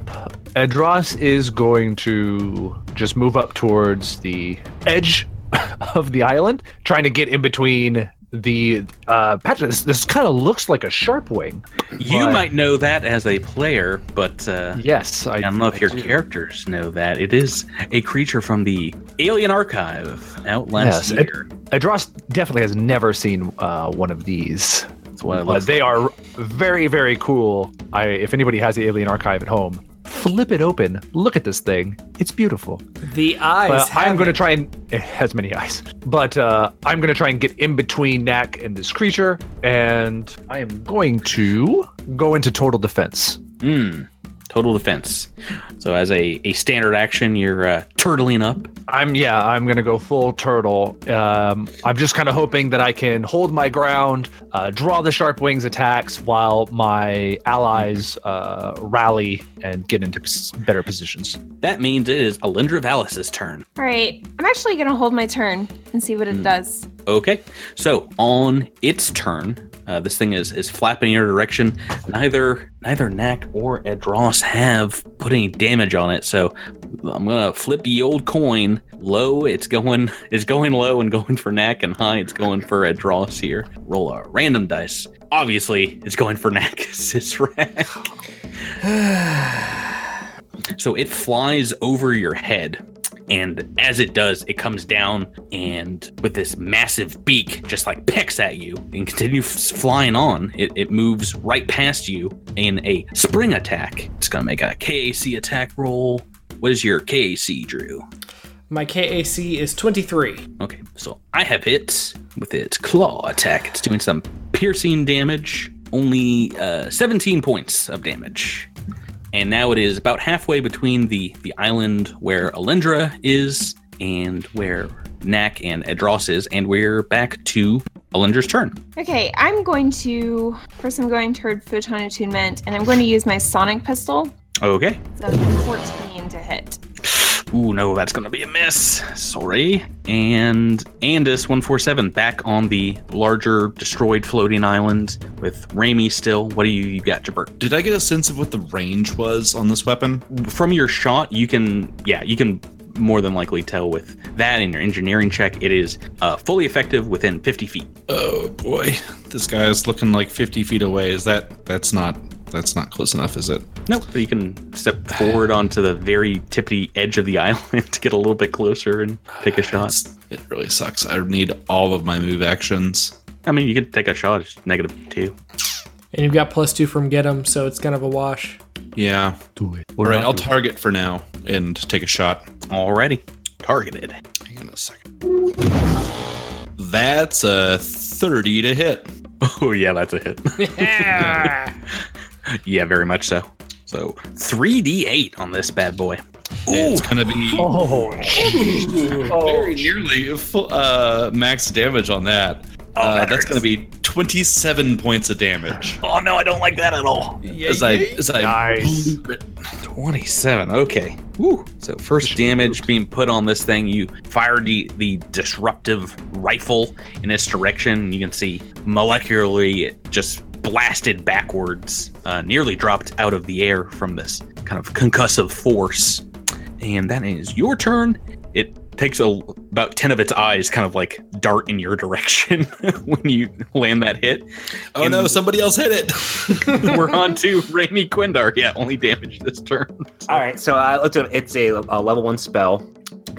Edros is going to just move up towards the edge of the island, trying to get in between the uh, Patrick. This, this kind of looks like a sharp wing. You But- might know that as a player, but uh, Yes, I, I don't know if I your do. characters know that. It is a creature from the Alien Archive out last Yes, year. Adros definitely has never seen uh, one of these. It's what but looks they are very very cool. I if anybody has the Alien Archive at home, flip it open. Look at this thing. It's beautiful. The eyes. But I'm going to try and it has many eyes. But uh, I'm going to try and get in between Knack and this creature, and I am going to go into total defense. Hmm. Total defense. So as a, a standard action, you're uh, turtling up. I'm yeah, I'm gonna go full turtle. Um, I'm just kind of hoping that I can hold my ground, uh, draw the sharp wings attacks while my allies uh, rally and get into pos- better positions. That means it is Alindra Valis' turn. All right, I'm actually gonna hold my turn and see what it Hmm. does. Okay. So on its turn, uh, this thing is is flapping in your direction. Neither neither Knack or Edros have put any damage on it. So I'm gonna flip the old coin. Low, it's going it's going low and going for Knack, and high, it's going for Edros here. Roll a random dice. Obviously, it's going for Knack. Sisrak. So it flies over your head. And as it does, it comes down and with this massive beak just like pecks at you and continues flying on. It, it moves right past you in a spring attack. It's going to make a KAC attack roll. What is your KAC, Drew? My KAC is 23. Okay, so I have hit with its claw attack. It's doing some piercing damage, only uh, 17 points of damage. And now it is about halfway between the, the island where Alindra is and where Knack and Edros is, and we're back to Alindra's turn. Okay, I'm going to first. I'm going toward photon attunement, and I'm going to use my sonic pistol. Okay. So 14 to hit. Ooh, no, that's going to be a miss. Sorry. And Andis 147 back on the larger destroyed floating island with Raimi still. What do you, you got, Jabert? Did I get a sense of what the range was on this weapon? from your shot, you can, yeah, you can more than likely tell with that in your engineering check. It is uh, fully effective within 50 feet. Oh boy, this guy is looking like 50 feet away. Is that that's not that's not close enough, is it? Nope. So you can step forward onto the very tippy edge of the island to get a little bit closer and take a shot. It's- it really sucks. I need all of my move actions. I mean, you can take a shot. It's negative two. And you've got plus two from get 'em, so it's kind of a wash. Yeah. Do it. All right, I'll target for now and take a shot. Already targeted. Hang on a second. That's a 30 to hit. Oh yeah, that's a hit. yeah, very much so. So 3d8 on this bad boy. It's gonna be Oh, very nearly full, uh, max damage on that. uh, that that's hurts. gonna be 27 points of damage. Oh no, I don't like that at all. As I as I Nice. 27. Okay. Woo. So first damage being put on this thing, you fire the the disruptive rifle in its direction. You can see molecularly it just blasted backwards, uh, nearly dropped out of the air from this kind of concussive force. And that is your turn. It takes a, about 10 of its eyes kind of like dart in your direction when you land that hit. Oh no, somebody else hit it. We're on to Raimi Quindar. Yeah, only damage this turn. All right, so I looked at it's a, a level one spell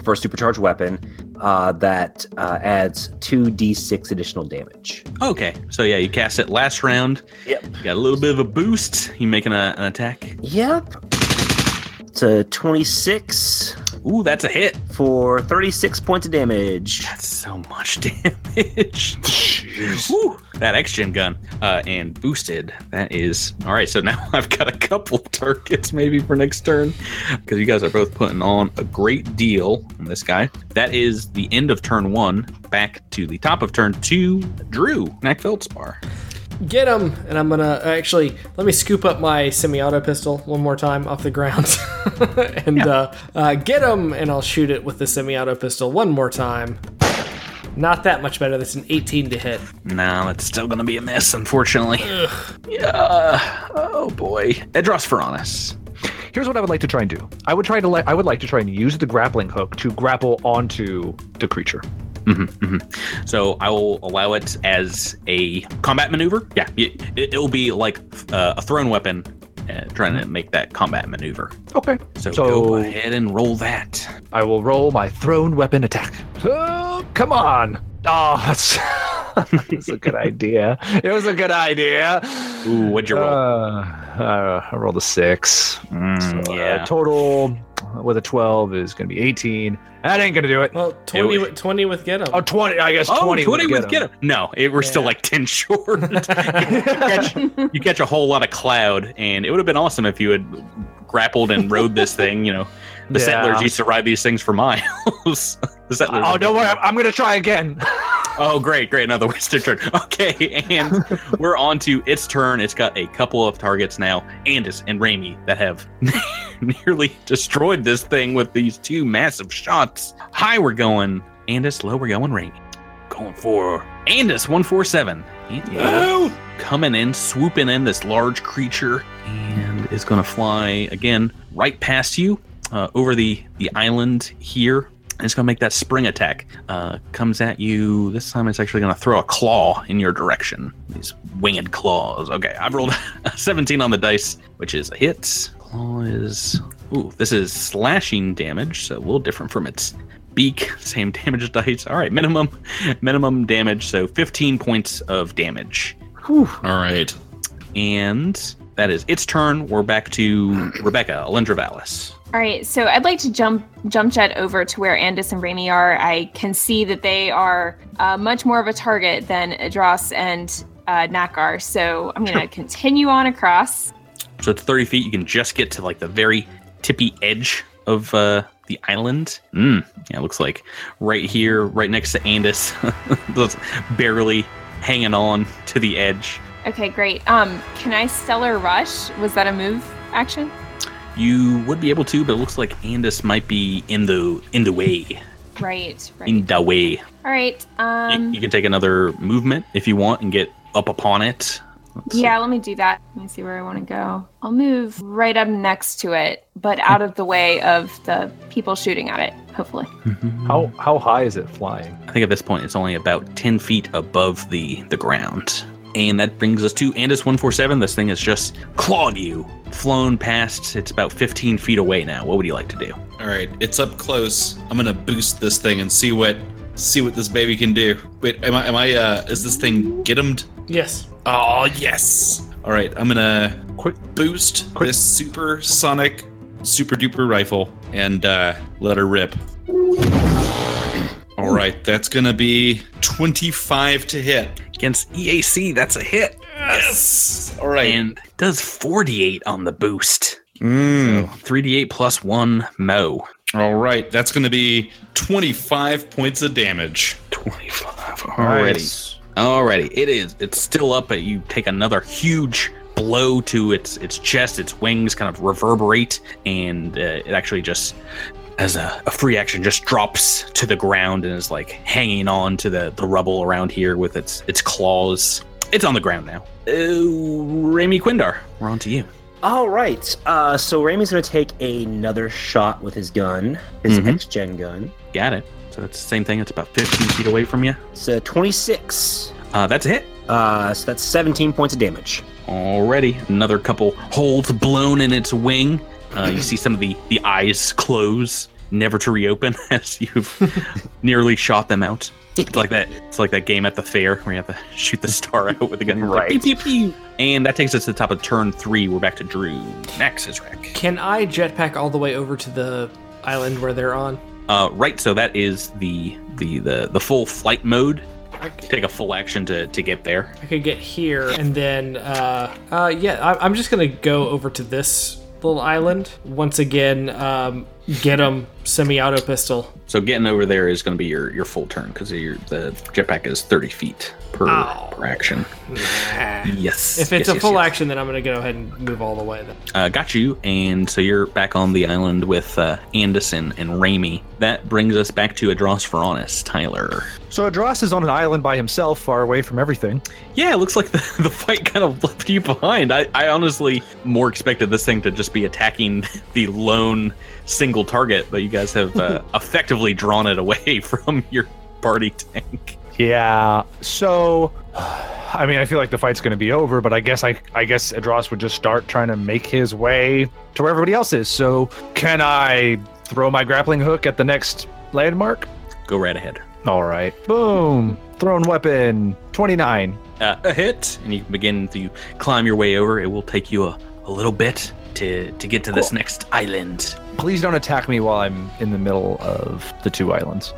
for a supercharged weapon uh, that uh, adds two d6 additional damage. Okay, so yeah, you cast it last round. Yep. You got a little bit of a boost. You making a, an attack? Yep. It's a 26 Ooh, that's a hit. for 36 points of damage. That's so much damage. Woo, that X-Gen gun uh, and boosted. That is all right. So now I've got a couple targets maybe for next turn because you guys are both putting on a great deal on this guy. That is the end of turn one. Back to the top of turn two. Drew Knack Feldspar. Get him! And I'm gonna actually let me scoop up my semi-auto pistol one more time off the ground, and uh, uh, get him! And I'll shoot it with the semi-auto pistol one more time. Not that much better. That's an 18 to hit. No, that's still gonna be a miss, unfortunately. Yeah. Oh boy. Edros Feranis. Here's what I would like to try and do. I would try to let I would like to try and use the grappling hook to grapple onto the creature. So I will allow it as a combat maneuver. Yeah, it, it, will be like uh, a thrown weapon, uh, trying to make that combat maneuver. Okay. So, So- go ahead and roll that. I will roll my thrown weapon attack. Oh, come on. Oh, that's It's a good idea. It was a good idea. Ooh, what'd you roll? Uh, uh, I rolled a six. Mm, So, uh, yeah. total with a 12 is going to be 18. That ain't going to do it. Well, 20, was- with- 20 with get 'em. Oh, 20. I guess Oh, 20, 20, with get him. No, it, we're still like 10 short. you, catch, you catch a whole lot of cloud, and it would have been awesome if you had grappled and rode this thing. You know, the Yeah. settlers used to ride these things for miles. the settlers. Oh, don't worry. I'm, to try again. Oh, great, great. Another wasted turn. Okay, and we're on to its turn. It's got a couple of targets now, Andis and Raimi, that have nearly destroyed this thing with these two massive shots. High, we're going. Andis, low, we're going Raimi. Going for Andis, 147. And coming in, swooping in this large creature, and is going to fly again right past you uh, over the, the island here. And It's going to make that spring attack. Uh, comes at you. This time it's actually going to throw a claw in your direction. These winged claws. Okay, I've rolled a 17 on the dice, which is a hit. Claw is. Ooh, this is slashing damage, so a little different from its beak. Same damage dice. All right, minimum minimum damage, so 15 points of damage. Whew. All right. And that is its turn. We're back to Rebecca, Alindra Valis. All right, so I'd like to jump jump jet over to where Andis and Raimi are. I can see that they are uh, much more of a target than Adros and uh, Nak are. So I'm going to continue on across. So it's 30 feet. You can just get to like the very tippy edge of uh, the island. Mm, yeah, it looks like right here, right next to Andis, barely hanging on to the edge. Okay, great. Um, can I stellar rush? Was that a move action? You would be able to, but it looks like Andis might be in the in the way. Right, right. In the way. All right. You- Um, you, can take another movement if you want and get up upon it. Let's see. yeah, let me do that. Let me see where I want to go. I'll move right up next to it, but out of the way of the people shooting at it. Hopefully. How how high is it flying? I think at this point it's only about 10 feet above the, the ground. And that brings us to Andis 147. This thing has just clawed you, flown past. It's about 15 feet away now. What would you like to do? All right. It's up close. I'm gonna boost this thing and see what see what this baby can do. Wait, am I am I uh is this thing get him? Yes. Oh yes. All right. I'm gonna Quick. boost Quick. this super sonic super duper rifle and uh let her rip. All right, that's gonna be 25 to hit. Against EAC, that's a hit. Yes. All right. And does 48 on the boost. Mm. 3d8 plus 1 Mo. All right, that's gonna be 25 points of damage. 25 already. Alrighty, it is. It's still up, but you take another huge blow to its its chest. Its wings kind of reverberate, and uh, it actually just, as a, a free action, just drops to the ground and is like hanging on to the the rubble around here with its its claws. It's on the ground now. Uh, Raimi Quindar, we're on to you. All right. Uh, so Raimi's going to take another shot with his gun, his Mhm. next-gen gun. Got it. So it's the same thing. It's about 15 feet away from you. It's a 26. Uh, that's a hit. Uh, so that's 17 points of damage. Already, another couple holes blown in its wing. Uh, you see some of the, the eyes close, never to reopen as you've nearly shot them out. It's like that. It's like that game at the fair where you have to shoot the star out with the gun. You're like, Right. pew, pew, pew. And that takes us to the top of turn three. We're back to Drew. Next is Rick. Can I jetpack all the way over to the island where they're on? Uh, right. So that is the the the the full flight mode. I c- Take a full action to to get there. I could get here and then, uh, uh, yeah, I, I'm just gonna go over to this little island once again. Um, get them semi-auto pistol. So getting over there is going to be your, your full turn because the jetpack is 30 feet per, Ow. per action. Yes. If it's yes, a yes, full yes. action, then I'm gonna go ahead and move all the way. Then. Uh, got you. And so you're back on the island with uh, Anderson and Raimi. That brings us back to Adros Veronis. Tyler. So Adros is on an island by himself, far away from everything. Yeah, it looks like the, the fight kind of left you behind. I, I honestly more expected this thing to just be attacking the lone single target, but you guys have uh, effectively drawn it away from your party tank. Yeah. So, I mean, I feel like the fight's going to be over, but I guess I, I guess Adros would just start trying to make his way to where everybody else is. So, can I throw my grappling hook at the next landmark? Go right ahead. All right. Boom. Thrown weapon. 29. Uh, a hit, and you can begin to climb your way over. It will take you a, a little bit to to get to this next island. Please don't attack me while I'm in the middle of the two islands.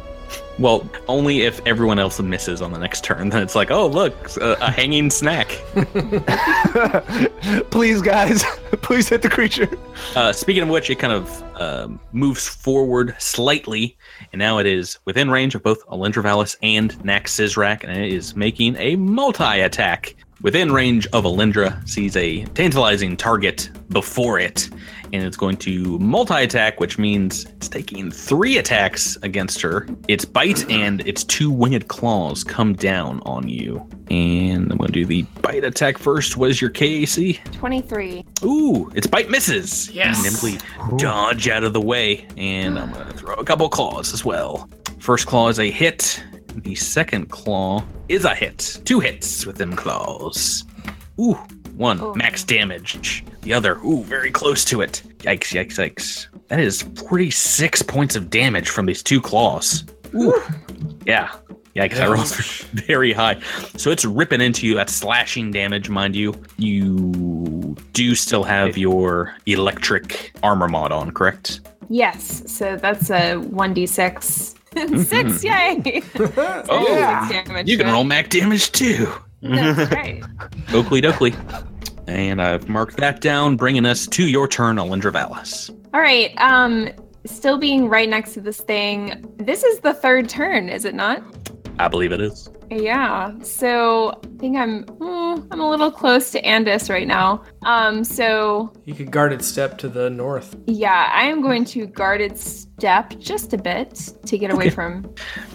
Well, only if everyone else misses on the next turn. Then it's like, oh look, a, a hanging snack. Please, guys. Please hit the creature. Uh, speaking of which, it kind of um, moves forward slightly, and now it is within range of both Alindra Valis and Nax Sizrak, and it is making a multi attack. Within range of Alindra, sees a tantalizing target before it, and it's going to multi attack, which means it's taking three attacks against her. Its bite and its two winged claws come down on you. And I'm going to do the bite attack first. What is your KAC? 23. Ooh, its bite misses. Yes. Nimbly dodge out of the way, and I'm gonna throw a couple claws as well. First claw is a hit. The second claw is a hit. Two hits with them claws. Ooh, one Oh. max damage. The other, ooh, very close to it. Yikes! Yikes! Yikes! That is 46 points of damage from these two claws. Ooh, yeah. Yikes! I rolled very high. So it's ripping into you. That's slashing damage, mind you. You do still have your electric armor mod on, correct? Yes, so that's a 1d6. Mm-hmm. 6, yay! Oh, Six damage, You can right? roll mac damage too. That's right. Oakley Dokley. And I've marked that down, bringing us to your turn, Alindra Valis. All right, um, still being right next to this thing. This is the third turn, is it not? I believe it is. Yeah. So I think I'm hmm, I'm a little close to Andis right now. Um. So You could guarded step to the north. yeah, I am going to guarded step just a bit to get away Okay. from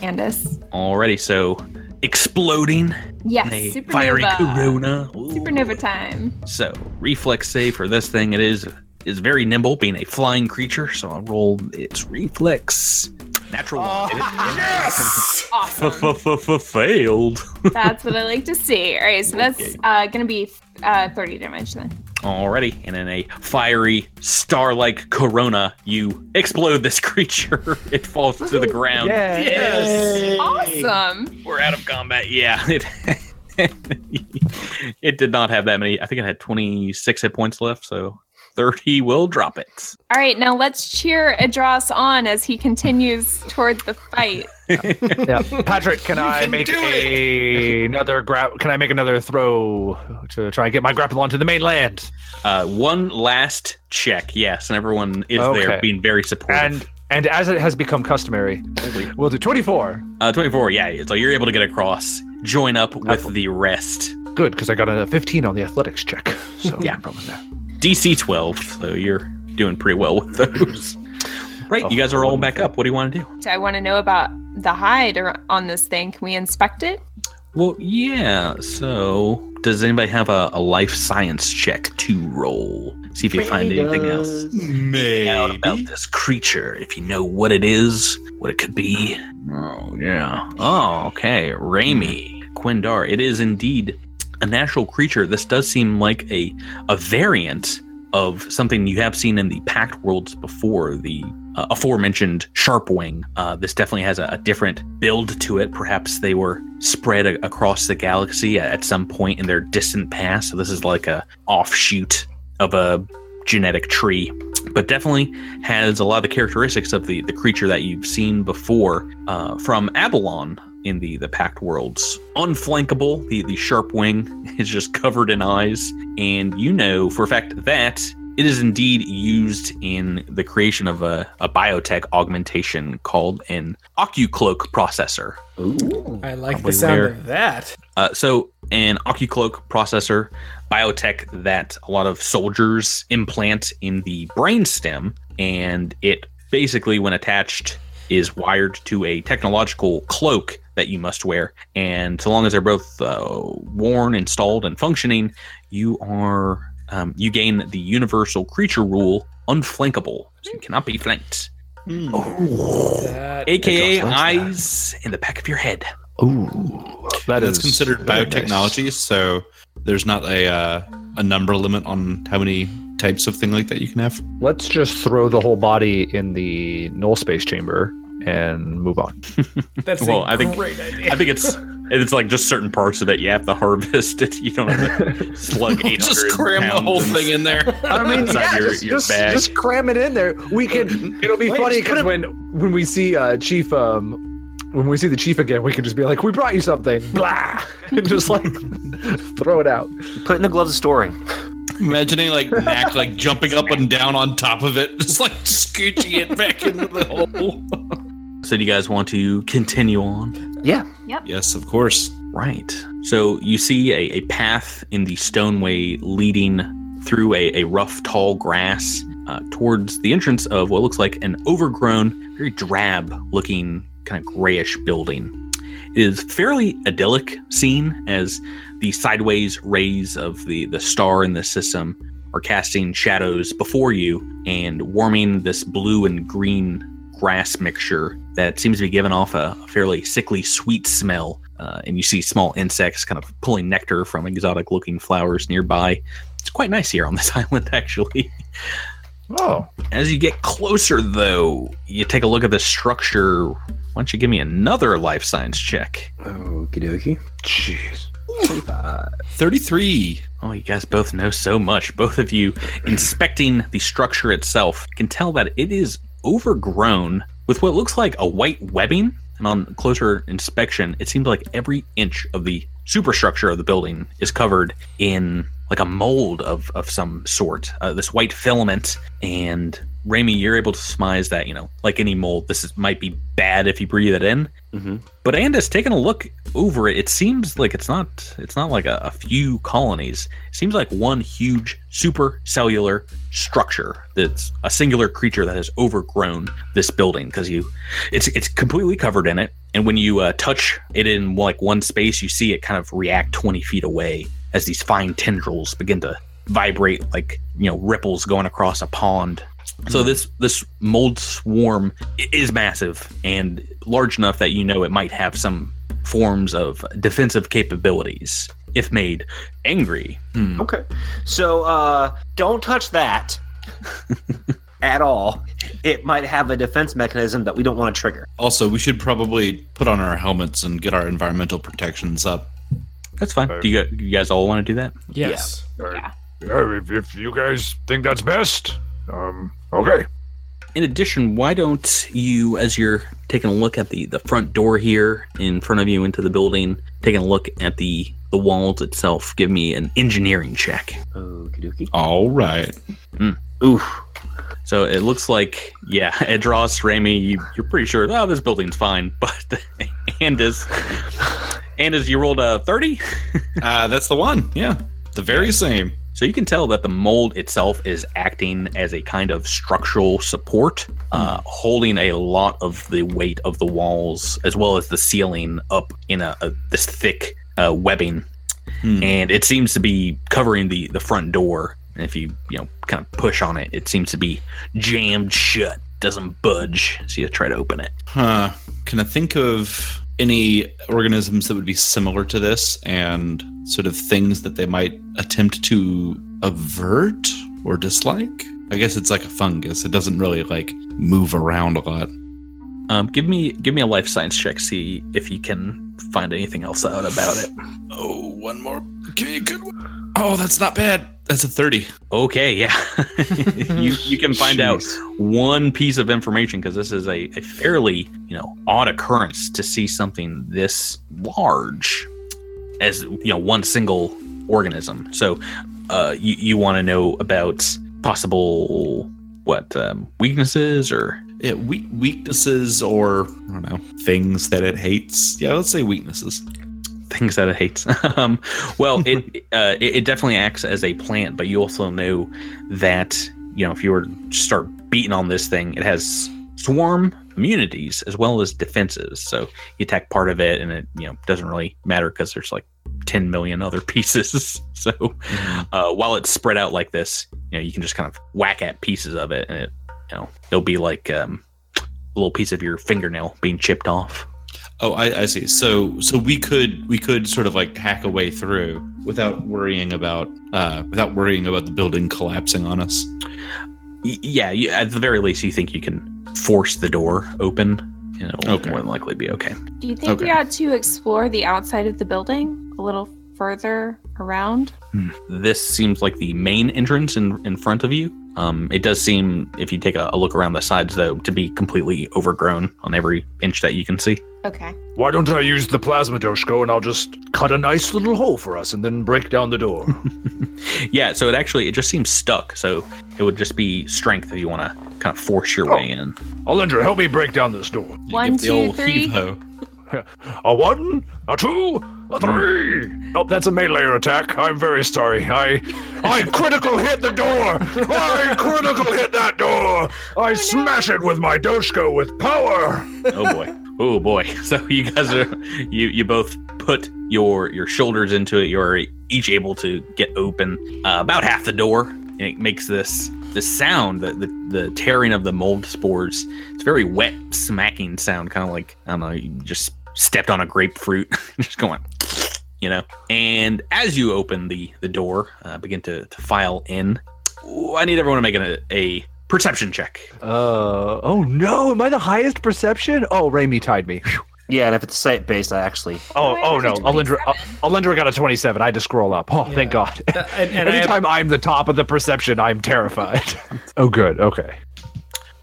Andis. Alrighty, so exploding Yes. in a supernova. fiery corona. Ooh. Supernova time. So reflex save for this thing. It is is very nimble, being a flying creature. So I'll roll its reflex. Natural one. Awesome. Failed. That's what I like to see. All right, so that's Okay. uh, gonna be uh, 30 damage then. Alrighty, and in a fiery star-like corona, you explode this creature. It falls to the ground. Yeah. Yes. Awesome. We're out of combat. Yeah. It, it did not have that many. I think it had 26 hit points left, so 30 will drop it. All right, now let's cheer Adros on as he continues toward the fight. Yeah. Patrick, can I make a, another grab? Can I make another throw to try and get my grapple onto the mainland? Uh, one last check, yes, and everyone is there being very supportive. And and as it has become customary, we'll do 24. uh, 24, yeah, so you're able to get across, join up with the rest. Good, because I got a 15 on the athletics check. So Yeah. problem there. DC 12, so you're doing pretty well with those. Right, you guys are all back up. What do you want to do? I want to know about the hide on this thing. Can we inspect it? Well, yeah. So, does anybody have a, a life science check to roll? See if you find anything else Maybe. out about this creature. If you know what it is, what it could be. Oh, yeah. Oh, okay. Raimi, Quindar. It is indeed a natural creature. This does seem like a a variant of something you have seen in the Pact worlds before. The uh, aforementioned Sharpwing. Uh, this definitely has a, a different build to it. Perhaps they were spread a- across the galaxy at, at some point in their distant past. So this is like a offshoot of a genetic tree, but definitely has a lot of the characteristics of the the creature that you've seen before uh, from Abalon in the the Pact worlds. Unflankable, the the sharp wing is just covered in eyes, and you know for a fact that it is indeed used in the creation of a, a biotech augmentation called an OcuCloak processor. Ooh, I like the sound where- of that. Uh, so, an OcuCloak processor, biotech that a lot of soldiers implant in the brainstem, and it basically, when attached, is wired to a technological cloak that you must wear. And so long as they're both uh, worn, installed, and functioning, you are um, you gain the universal creature rule, unflankable. So you cannot be flanked, That aka Adjust that. eyes in the back of your head. Ooh, that That's is considered very biotechnology, so there's not a uh, a number limit on how many types of thing like that you can have. Let's just throw the whole body in the null space chamber and move on. That's Well, a I think- great idea. I think it's it's like just certain parts of it you have to harvest. It you don't have to slug eight hundred Just cram the whole thing in there. I mean, Inside yeah, your- just, your just, bag. just cram it in there. We can. It'll be Wait, funny because when when we see uh, Chief, um, when we see the Chief again, we can just be like, "We brought you something," blah, and just like throw it out. Put it in the gloves of storing. Imagining like Knack like jumping up and down on top of it, just like scooching it back into the hole. So do you guys want to continue on? Yeah. Yep. Yes, of course. Right. So you see a, a path in the stoneway leading through a, a rough, tall grass uh, towards the entrance of what looks like an overgrown, very drab looking, kind of grayish building. It is fairly idyllic scene as the sideways rays of the, the star in the system are casting shadows before you and warming this blue and green grass mixture that seems to be giving off a fairly sickly sweet smell. Uh, and you see small insects kind of pulling nectar from exotic looking flowers nearby. It's quite nice here on this island, actually. Oh, As you get closer, though, you take a look at the structure. Why don't you give me another life science check? Okie dokie. jeez. 33. Oh, you guys both know so much. Both of you, inspecting the structure itself, can tell that it is overgrown with what looks like a white webbing. And on closer inspection, it seems like every inch of the superstructure of the building is covered in like a mold of, of some sort, uh, this white filament. And Raimi, you're able to surmise that, you know, like any mold, this is, might be bad if you breathe it in. Mm-hmm. But Andis taking a look over it, it seems like it's not it's not like a, a few colonies. It seems like one huge supercellular structure that's a singular creature that has overgrown this building because you it's it's completely covered in it. And when you uh, touch it in like one space, you see it kind of react 20 feet away as these fine tendrils begin to vibrate like you know ripples going across a pond so this this mold swarm is massive and large enough that you know it might have some forms of defensive capabilities if made angry. Hmm. Okay. So uh don't touch that at all. It might have a defense mechanism that we don't want to trigger. Also, we should probably put on our helmets and get our environmental protections up. That's fine. Do you, you guys all want to do that? Yes. Yeah, if, if you guys think that's best, um, okay. In addition, why don't you, as you're taking a look at the, the front door here in front of you into the building, taking a look at the the walls itself, give me an engineering check. Okie dokie. All right. Oof. So it looks like, yeah, Adros, Raimi, you, you're pretty sure, oh, this building's fine. But Andis, Andis, you rolled a 30? Uh, that's the one. Yeah. The very same. So you can tell that the mold itself is acting as a kind of structural support, uh, holding a lot of the weight of the walls as well as the ceiling up in a, a this thick uh, webbing, Hmm. and it seems to be covering the the front door. And if you you know kind of push on it, it seems to be jammed shut, doesn't budge. So you try to open it. Huh. Can I think of any organisms that would be similar to this and sort of things that they might attempt to avert or dislike? I guess it's like a fungus. It doesn't really like move around a lot. Um, give me give me a life science check. See if you can find anything else out about it. Oh, one more. Give me a good one. Oh, that's not bad. That's a 30. Okay, yeah. you you can find out one piece of information because this is a, a fairly you know odd occurrence to see something this large as you know one single organism. So uh, you you want to know about possible what um, weaknesses or Yeah, we- weaknesses or, I don't know, things that it hates. Yeah, let's say weaknesses. things that it hates. um, well, it, uh, it it definitely acts as a plant, but you also know that you know if you were to start beating on this thing, it has swarm immunities as well as defenses. So you attack part of it, and it you know doesn't really matter because there's like 10 million other pieces. so uh, while it's spread out like this, you know you can just kind of whack at pieces of it, and it you know it'll be like um, a little piece of your fingernail being chipped off. Oh, I, I see. So, so we could we could sort of like hack a way through without worrying about uh, without worrying about the building collapsing on us. Y- yeah, you, at the very least, you think you can force the door open and it'll Okay. more than likely be okay. Do you think we Okay. ought to explore the outside of the building a little further around? This seems like the main entrance in, in front of you. Um, it does seem, if you take a, a look around the sides, though, to be completely overgrown on every inch that you can see. Okay. Why don't I use the plasma doshko and I'll just cut a nice little hole for us and then break down the door? Yeah, so it actually it just seems stuck. So it would just be strength if you want to kind of force your Oh. way in. Alindra, help me break down this door. One, Give the two, old three. Heave-ho. A one, a two, a three. Oh, that's a melee attack. I'm very sorry. I, I critical hit the door. I critical hit that door. I smash it with my doshko with power. Oh boy. Oh boy. So you guys are you you both put your your shoulders into it. You're each able to get open uh, about half the door, and it makes this this sound, the, the the tearing of the mold spores. It's a very wet, smacking sound, kind of like I don't know, you just stepped on a grapefruit, just going, you know. And as you open the the door, uh, begin to to file in. Ooh, I need everyone to make a, a perception check. Uh oh no, am I the highest perception? Oh, Raimi tied me. Phew. Yeah, and if it's site based, I actually. Oh, I oh no, a Alindra, 27. uh, Alindra got a 27. I had to scroll up. Oh, thank God. Uh, and, and I have- Anytime I'm the top of the perception, I'm terrified. oh, good. Okay.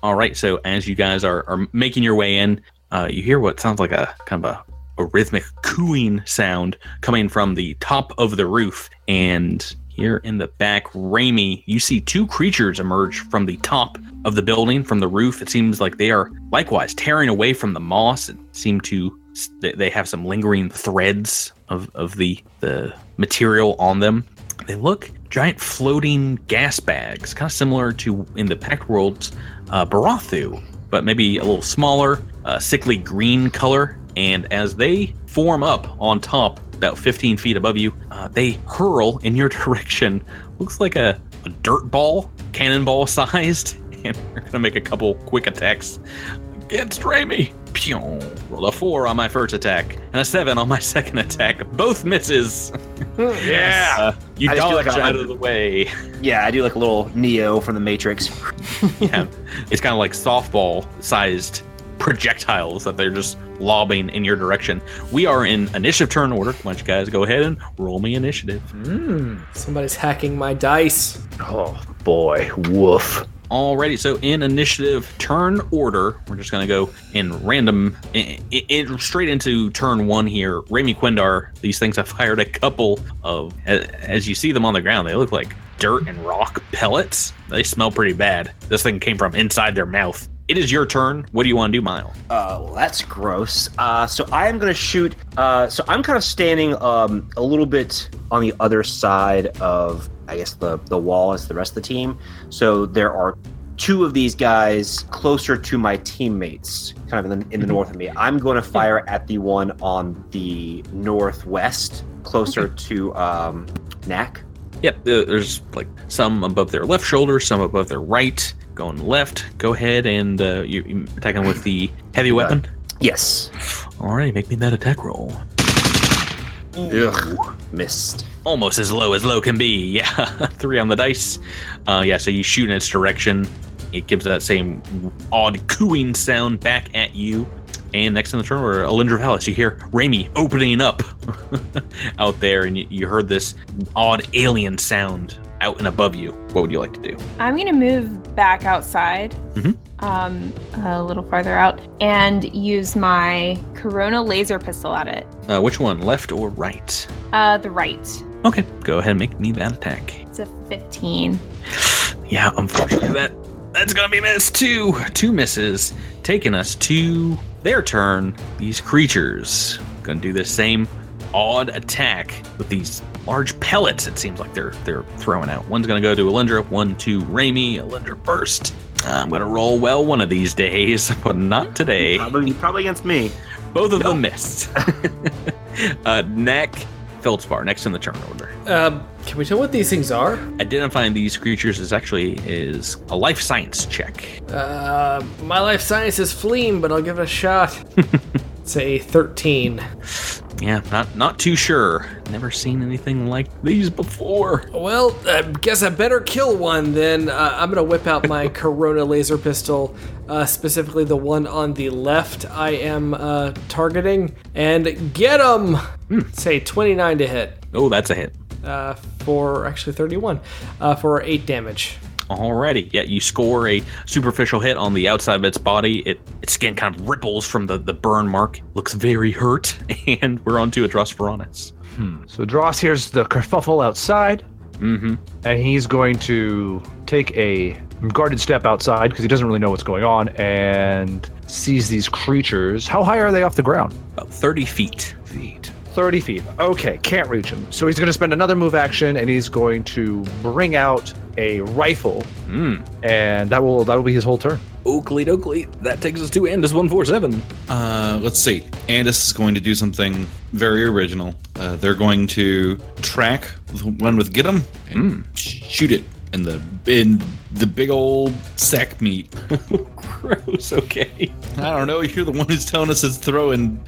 All right. So as you guys are, are making your way in, uh, you hear what sounds like a kind of a, a rhythmic cooing sound coming from the top of the roof. And here in the back, Raimi, you see two creatures emerge from the top of the building, from the roof. It seems like they are likewise tearing away from the moss and seem to they- have some lingering threads of, of the the material on them. They look giant floating gas bags, kind of similar to in the Pact World's uh, Barathu, but maybe a little smaller, uh, sickly green color. And as they form up on top, about 15 feet above you, uh, they hurl in your direction. Looks like a, a dirt ball, cannonball sized. And they're going to make a couple quick attacks against Raimi. Pew! Roll a four on my first attack and a seven on my second attack. Both misses. Yeah. Uh, you I dodge like out of the way. Yeah, I do like a little Neo from the Matrix. yeah, it's kind of like softball sized projectiles that they're just lobbing in your direction. We are in initiative turn order. Why don't you guys go ahead and roll me initiative? Mm, somebody's hacking my dice. Oh boy, woof. Alrighty, so in initiative turn order, we're just gonna go in random, i i i- straight into turn one here. Raimi Quindar, these things have fired a couple of, as you see them on the ground, they look like dirt and rock pellets. They smell pretty bad. This thing came from inside their mouth. It is your turn. What do you want to do, Mile? Uh, well, that's gross. Uh, so I am going to shoot. Uh, so I'm kind of standing um, a little bit on the other side of, I guess, the, the wall as the rest of the team. So there are two of these guys closer to my teammates, kind of in the, in the north of me. I'm going to fire at the one on the northwest, closer to um, Knack. Yep, there's like some above their left shoulder, some above their right. Going left. Go ahead and uh, you, you attacking with the heavy weapon. Yes. Alright, make me that attack roll. Ugh. Missed. almost as low as low can be. Yeah, three on the dice. Uh, yeah, so you shoot in its direction. It gives that same odd cooing sound back at you. And next in the turn, we're Alindra Valis. You hear Raimi opening up out there, and you, you heard this odd alien sound out and above you. What would you like to do? I'm gonna move back outside, Mhm. um, a little farther out, and use my Corona laser pistol at it. Uh, which one, left or right? Uh, the right. Okay, go ahead and make me that attack. It's a 15. Yeah, unfortunately, that that's gonna be missed too. Two misses, taking us to their turn. These creatures gonna do the same odd attack with these large pellets. It seems like they're they're throwing out. One's gonna go to Alindra, one to Raimi. Alindra first. I'm gonna roll well one of these days, but not today. Probably, probably against me. Both of them missed. uh, Neck, Feldspar, next in the turn order. Um, can we tell what these things are? Identifying these creatures is actually is a life science check. Uh, my life science is fleeing, but I'll give it a shot. it's a 13. Yeah, not not too sure. Never seen anything like these before. Well, I guess I better kill one then. Uh, I'm gonna whip out my Corona laser pistol, uh, specifically the one on the left I am uh, targeting, and get him! Say 29 to hit. Oh, that's a hit. Uh, for actually 31, uh, for 8 damage. Alrighty, yeah, you score a superficial hit on the outside of its body. It its skin kind of ripples from the, the burn mark. Looks very hurt, and we're on to Adros Veronis. So Dross hears the kerfuffle outside, Mm-hmm. and he's going to take a guarded step outside because he doesn't really know what's going on and sees these creatures. How high are they off the ground? About 30 feet. Feet. 30 feet. Okay, can't reach him. So he's going to spend another move action and he's going to bring out a rifle Mm. and that will that will be his whole turn. Oakley Oakley. That takes us to Andis 147. Uh, let's see. Andis is going to do something very original. Uh, they're going to track the one with get 'em and shoot it in the in the big old sack meat. Gross, okay. I don't know. You're the one who's telling us it's throwing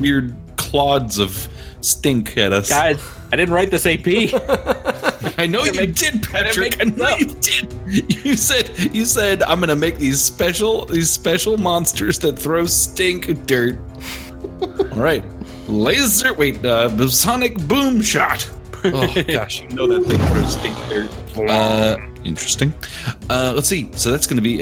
weird clods of stink at us. Guys, I didn't write this AP. I know you did, Patrick. I know you did. You said you said I'm gonna make these special these special monsters that throw stink dirt. All right, laser. Wait, uh, the sonic boom shot. Oh gosh, you know that thing throws stink dirt. Uh, interesting. Uh, let's see. So that's gonna be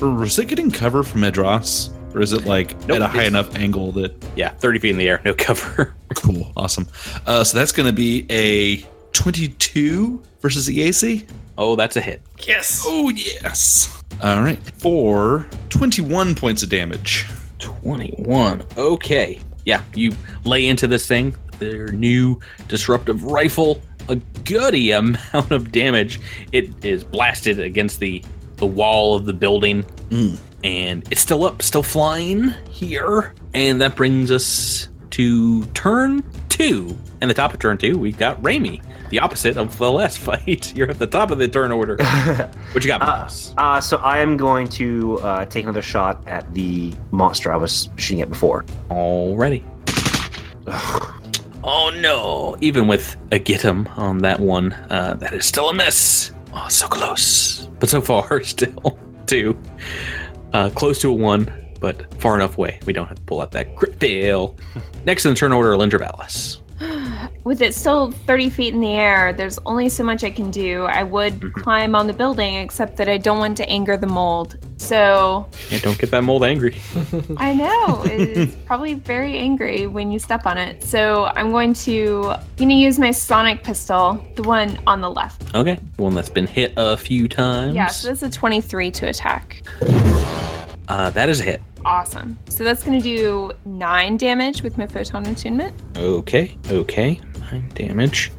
a. Was it getting cover from Adros, or is it like Nope, at a high enough angle that? yeah, 30 feet in the air, no cover. Cool, awesome. Uh, so that's gonna be a 22 versus the AC. Oh, that's a hit. Yes! Oh, yes. All right. For 21 points of damage. 21. Okay. Yeah, you lay into this thing, their new disruptive rifle, a goody amount of damage. It is blasted against the the wall of the building. Mm. And it's still up, still flying here. And that brings us to turn two. And the top of turn two, we've got Raimi, the opposite of the last fight. You're at the top of the turn order. what you got, Uh, boss? uh, so I am going to uh, take another shot at the monster I was shooting at before. Already. Oh no! Even with a get 'em on that one, uh, that is still a miss. Oh, so close, but so far still two. Uh, close to a one, but far enough away. We don't have to pull out that crit fail. Next in the turn order, Lindra Valis. With it still 30 feet in the air, there's only so much I can do. I would mhm. climb on the building, except that I don't want to anger the mold. So Yeah, don't get that mold angry. I know it's probably very angry when you step on it. So I'm going to gonna use my sonic pistol, the one on the left. Okay, one that's been hit a few times. Yeah, so that's a 23 to attack. Uh, that is a hit. Awesome. So that's gonna do nine damage with my photon attunement. Okay, okay. Nine damage.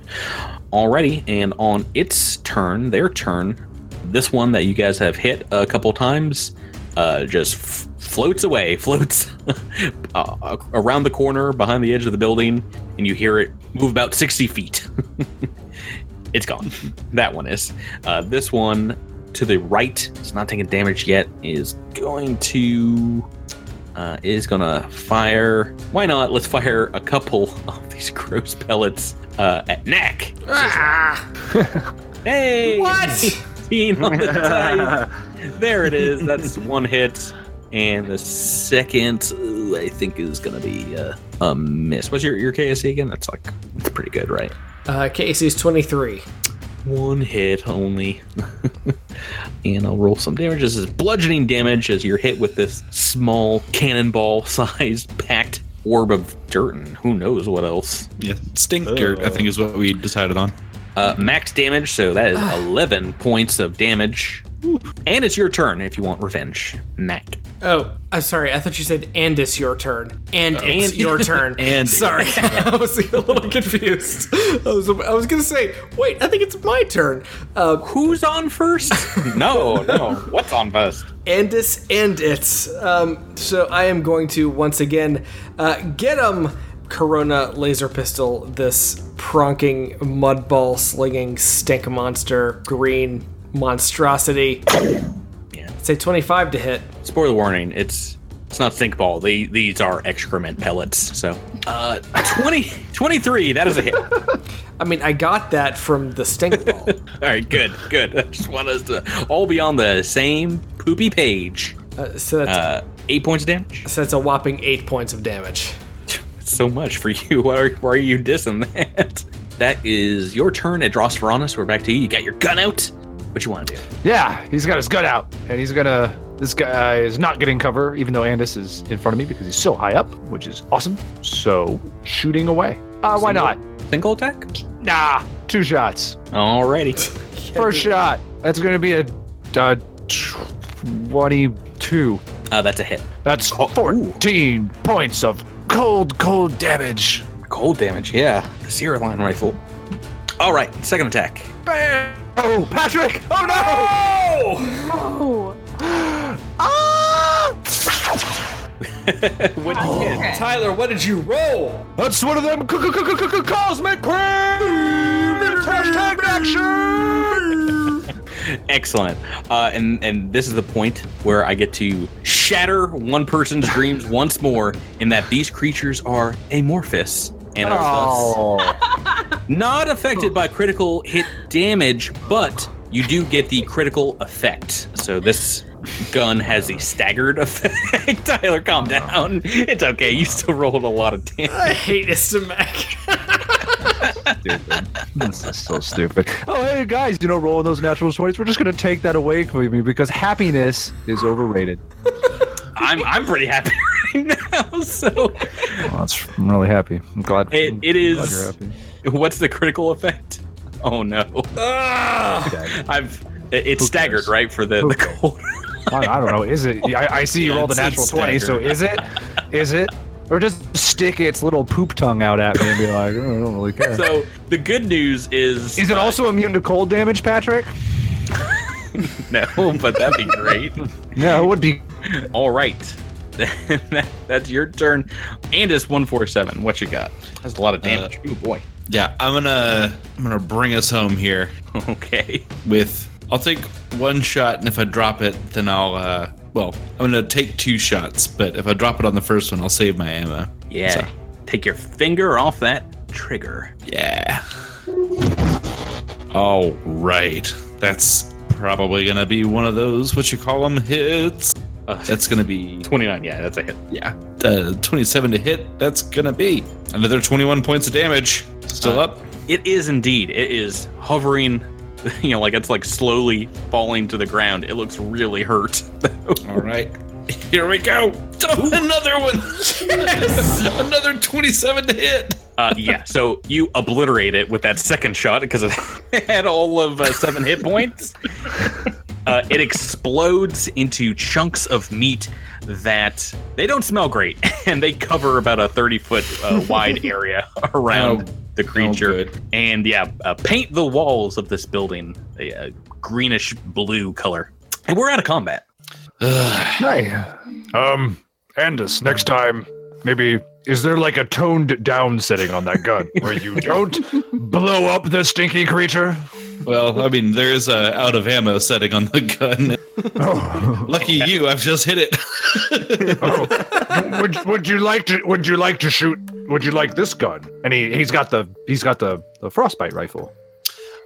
Alrighty, and on its turn, their turn, this one that you guys have hit a couple times uh, just f- floats away, floats uh, around the corner behind the edge of the building, and you hear it move about 60 feet. it's gone. That one is. Uh, this one to the right, it's not taking damage yet, is going to uh, is gonna fire. Why not? Let's fire a couple of these gross pellets uh, at Knack. Hey! What? 18 on the dice. There it is. That's one hit. And the second, ooh, I think, is gonna be uh, a miss. What's your your KAC again? That's like it's pretty good, right? Uh, is 23. One hit only. and I'll roll some damage. This is bludgeoning damage as you're hit with this small cannonball sized packed orb of dirt and who knows what else. Yeah, stink dirt, I think is what we decided on. Uh, max damage, so that is 11 points of damage. And it's your turn if you want revenge, Mac. Oh, I'm sorry. I thought you said, and it's your turn. And it's And- your turn. and- sorry, I was a little confused. I was, I was gonna say, wait, I think it's my turn. Uh, Who's on first? no, no. What's on first? Andis and it's. Um, so I am going to once again uh, get him. Corona laser pistol. This pronking mudball slinging stink monster green monstrosity. Yeah. Say 25 to hit. Spoiler warning, it's It's not stink ball. They, these are excrement pellets. So, uh, 20, 23. That is a hit. I mean, I got that from the stink ball. right, good, good. I just want us to all be on the same poopy page. Uh, so that's Uh, eight points of damage. so that's a whopping eight points of damage. so much for you. Why are, why are you dissing that? That is your turn at Drosphoronus. We're back to you. You got your gun out. What you want to do? Yeah, he's got his gun out, and he's gonna. This guy is not getting cover, even though Andis is in front of me because he's so high up, which is awesome. So shooting away. Uh, why Single- not? Single attack? Nah, two shots. Alrighty. First shot. That's gonna be a uh, twenty-two. Uh, that's a hit. That's fourteen points of cold, cold damage. Cold damage, yeah. The Sierra Line rifle. All right, second attack. Bam! Oh, Patrick! Oh no! Oh, Ah! what did you get? Tyler, what did you roll? That's one of them c- c- c- c- c- cosmic creams! Hashtag action! Excellent. Uh, and and this is the point where I get to shatter one person's dreams once more, in that these creatures are amorphous and are thus not affected by critical hit damage, but you do get the critical effect. So this gun has a staggered effect. Tyler, calm down. It's okay. You still rolled a lot of damage. I hate Istamak. stupid. This is so stupid. Oh, hey guys, you know, rolling those natural 20s, we're just gonna take that away from you because happiness is overrated. I'm I'm pretty happy right now. So Well, that's, I'm really happy. I'm glad. It- it happy. what's the critical effect? Oh no. I've it- it's staggered, right? For the, the cold. I, I don't know. Is it? I, I see you Yeah, roll the natural 20, so is it? Is it? Or just stick its little poop tongue out at me and be like, oh, I don't really care. So the good news is is it uh, also immune to cold damage, Patrick? no, but that'd be great. Yeah, it would be. All right. That- That's your turn. One four seven. What you got? That's a lot of damage. oh boy. Yeah, I'm gonna I'm gonna bring us home here Okay. with I'll take one shot and if I drop it then I'll uh well, I'm gonna take two shots, but if I drop it on the first one I'll save my ammo. Yeah. So- Take your finger off that trigger. Yeah. All right. That's probably gonna be one of those what you call them hits. Uh, That's gonna be twenty nine. Yeah, that's a hit. yeah, uh, 27 to hit. That's gonna be another 21 points of damage. Still Uh, up. It is indeed. It is hovering. You know, like it's like slowly falling to the ground. It looks really hurt. All right. Here we go. Another one. Yes! Another 27 to hit. Uh, yeah, so you obliterate it with that second shot because it had all of uh, seven hit points. Uh, it explodes into chunks of meat that they don't smell great, and they cover about a 30 foot uh, wide area around Oh, the creature. good. and yeah, uh, paint the walls of this building a, a greenish blue color. And we're out of combat. Ugh. Hey, um, Andis, next time, maybe is there like a toned down setting on that gun where you don't blow up the stinky creature? Well, I mean, there's a out of ammo setting on the gun. Oh, Lucky you, I've just hit it. oh. would would you like to would you like to shoot? Would you like this gun? And he he's got the he's got the the frostbite rifle.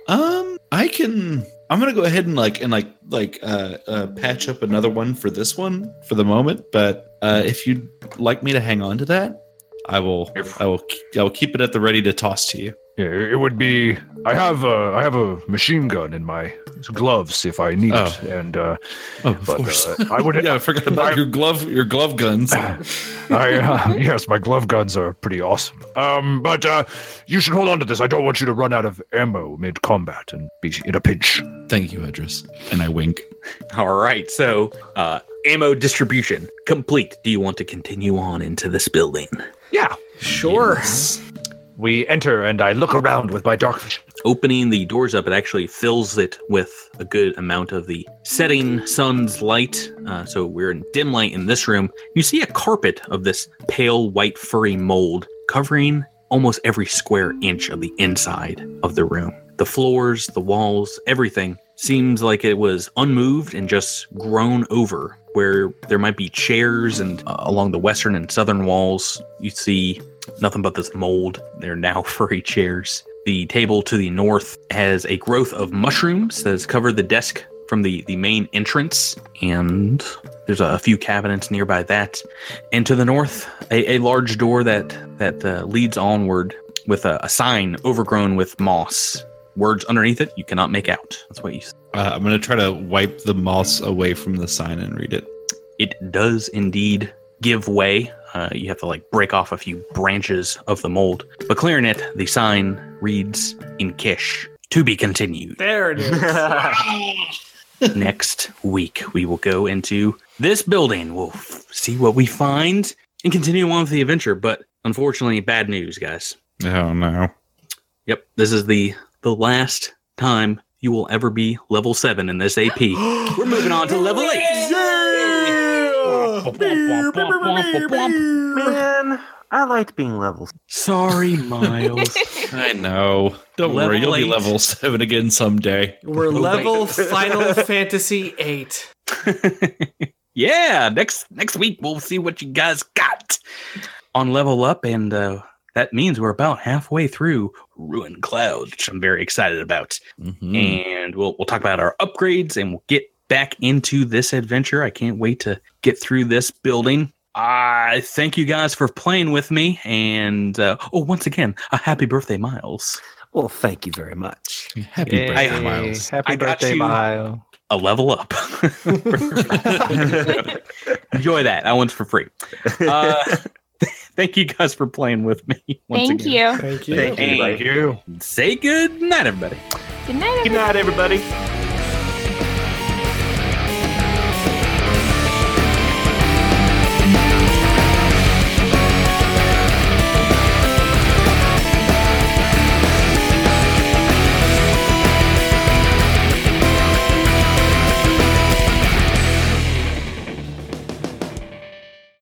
Um, I can. I'm gonna go ahead and like and like like uh, uh patch up another one for this one for the moment. But uh, if you'd like me to hang on to that, I will. I will. I will keep it at the ready to toss to you. Yeah, it would be. I have a I have a machine gun in my gloves if I need it, Oh. and uh, Oh, of but course. uh, I would. yeah, I forgot about I- your glove. Your glove guns. I, uh, yes, my glove guns are pretty awesome. Um, but uh, you should hold on to this. I don't want you to run out of ammo mid combat and be in a pinch. Thank you, Edris. And I wink. All right, so uh, ammo distribution complete. Do you want to continue on into this building? Yeah. Sure. Yes. We enter, and I look around with my dark vision. Opening the doors up, it actually fills it with a good amount of the setting sun's light. Uh, so we're in dim light in this room. You see a carpet of this pale white furry mold covering almost every square inch of the inside of the room. The floors, the walls, everything seems like it was unmoved and just grown over where there might be chairs and uh, along the western and southern walls, you see nothing but this mold. They're now furry chairs. The table to the north has a growth of mushrooms that has covered the desk from the, the main entrance, and there's a, few cabinets nearby that. And to the north, a, a large door that that uh, leads onward with a, a sign overgrown with moss. Words underneath it you cannot make out. That's what you. Uh, I'm gonna try to wipe the moss away from the sign and read it. It does indeed give way. Uh, you have to like break off a few branches of the mold. But clearing it, the sign reads in Kish. To be continued. There it is. Next week, we will go into this building. We'll f- see what we find and continue on with the adventure. But unfortunately, bad news, guys. Oh no. Yep, this is the the last time you will ever be level seven in this AP. We're moving on to level eight. Man, I liked being levels. Sorry, Miles. I know. Don't Level worry, you'll be level seven again someday. We're level Final Fantasy VIII. yeah, next next week we'll see what you guys got on level up, and uh, that means we're about halfway through Ruin Cloud, which I'm very excited about. Mhm. and we'll we'll talk about our upgrades and we'll get back into this adventure. I can't wait to get through this building. I thank you guys for playing with me, and uh, oh, once again, a happy birthday, Miles! Well, thank you very much. Happy Yay. birthday, Miles. Happy I birthday, Miles. A level up. Enjoy that. That one's for free. Uh, thank you guys for playing with me. Once Thank again. you. Thank you. Thank you. Thank you. say good night, everybody. Good night, Good everyone. night, everybody.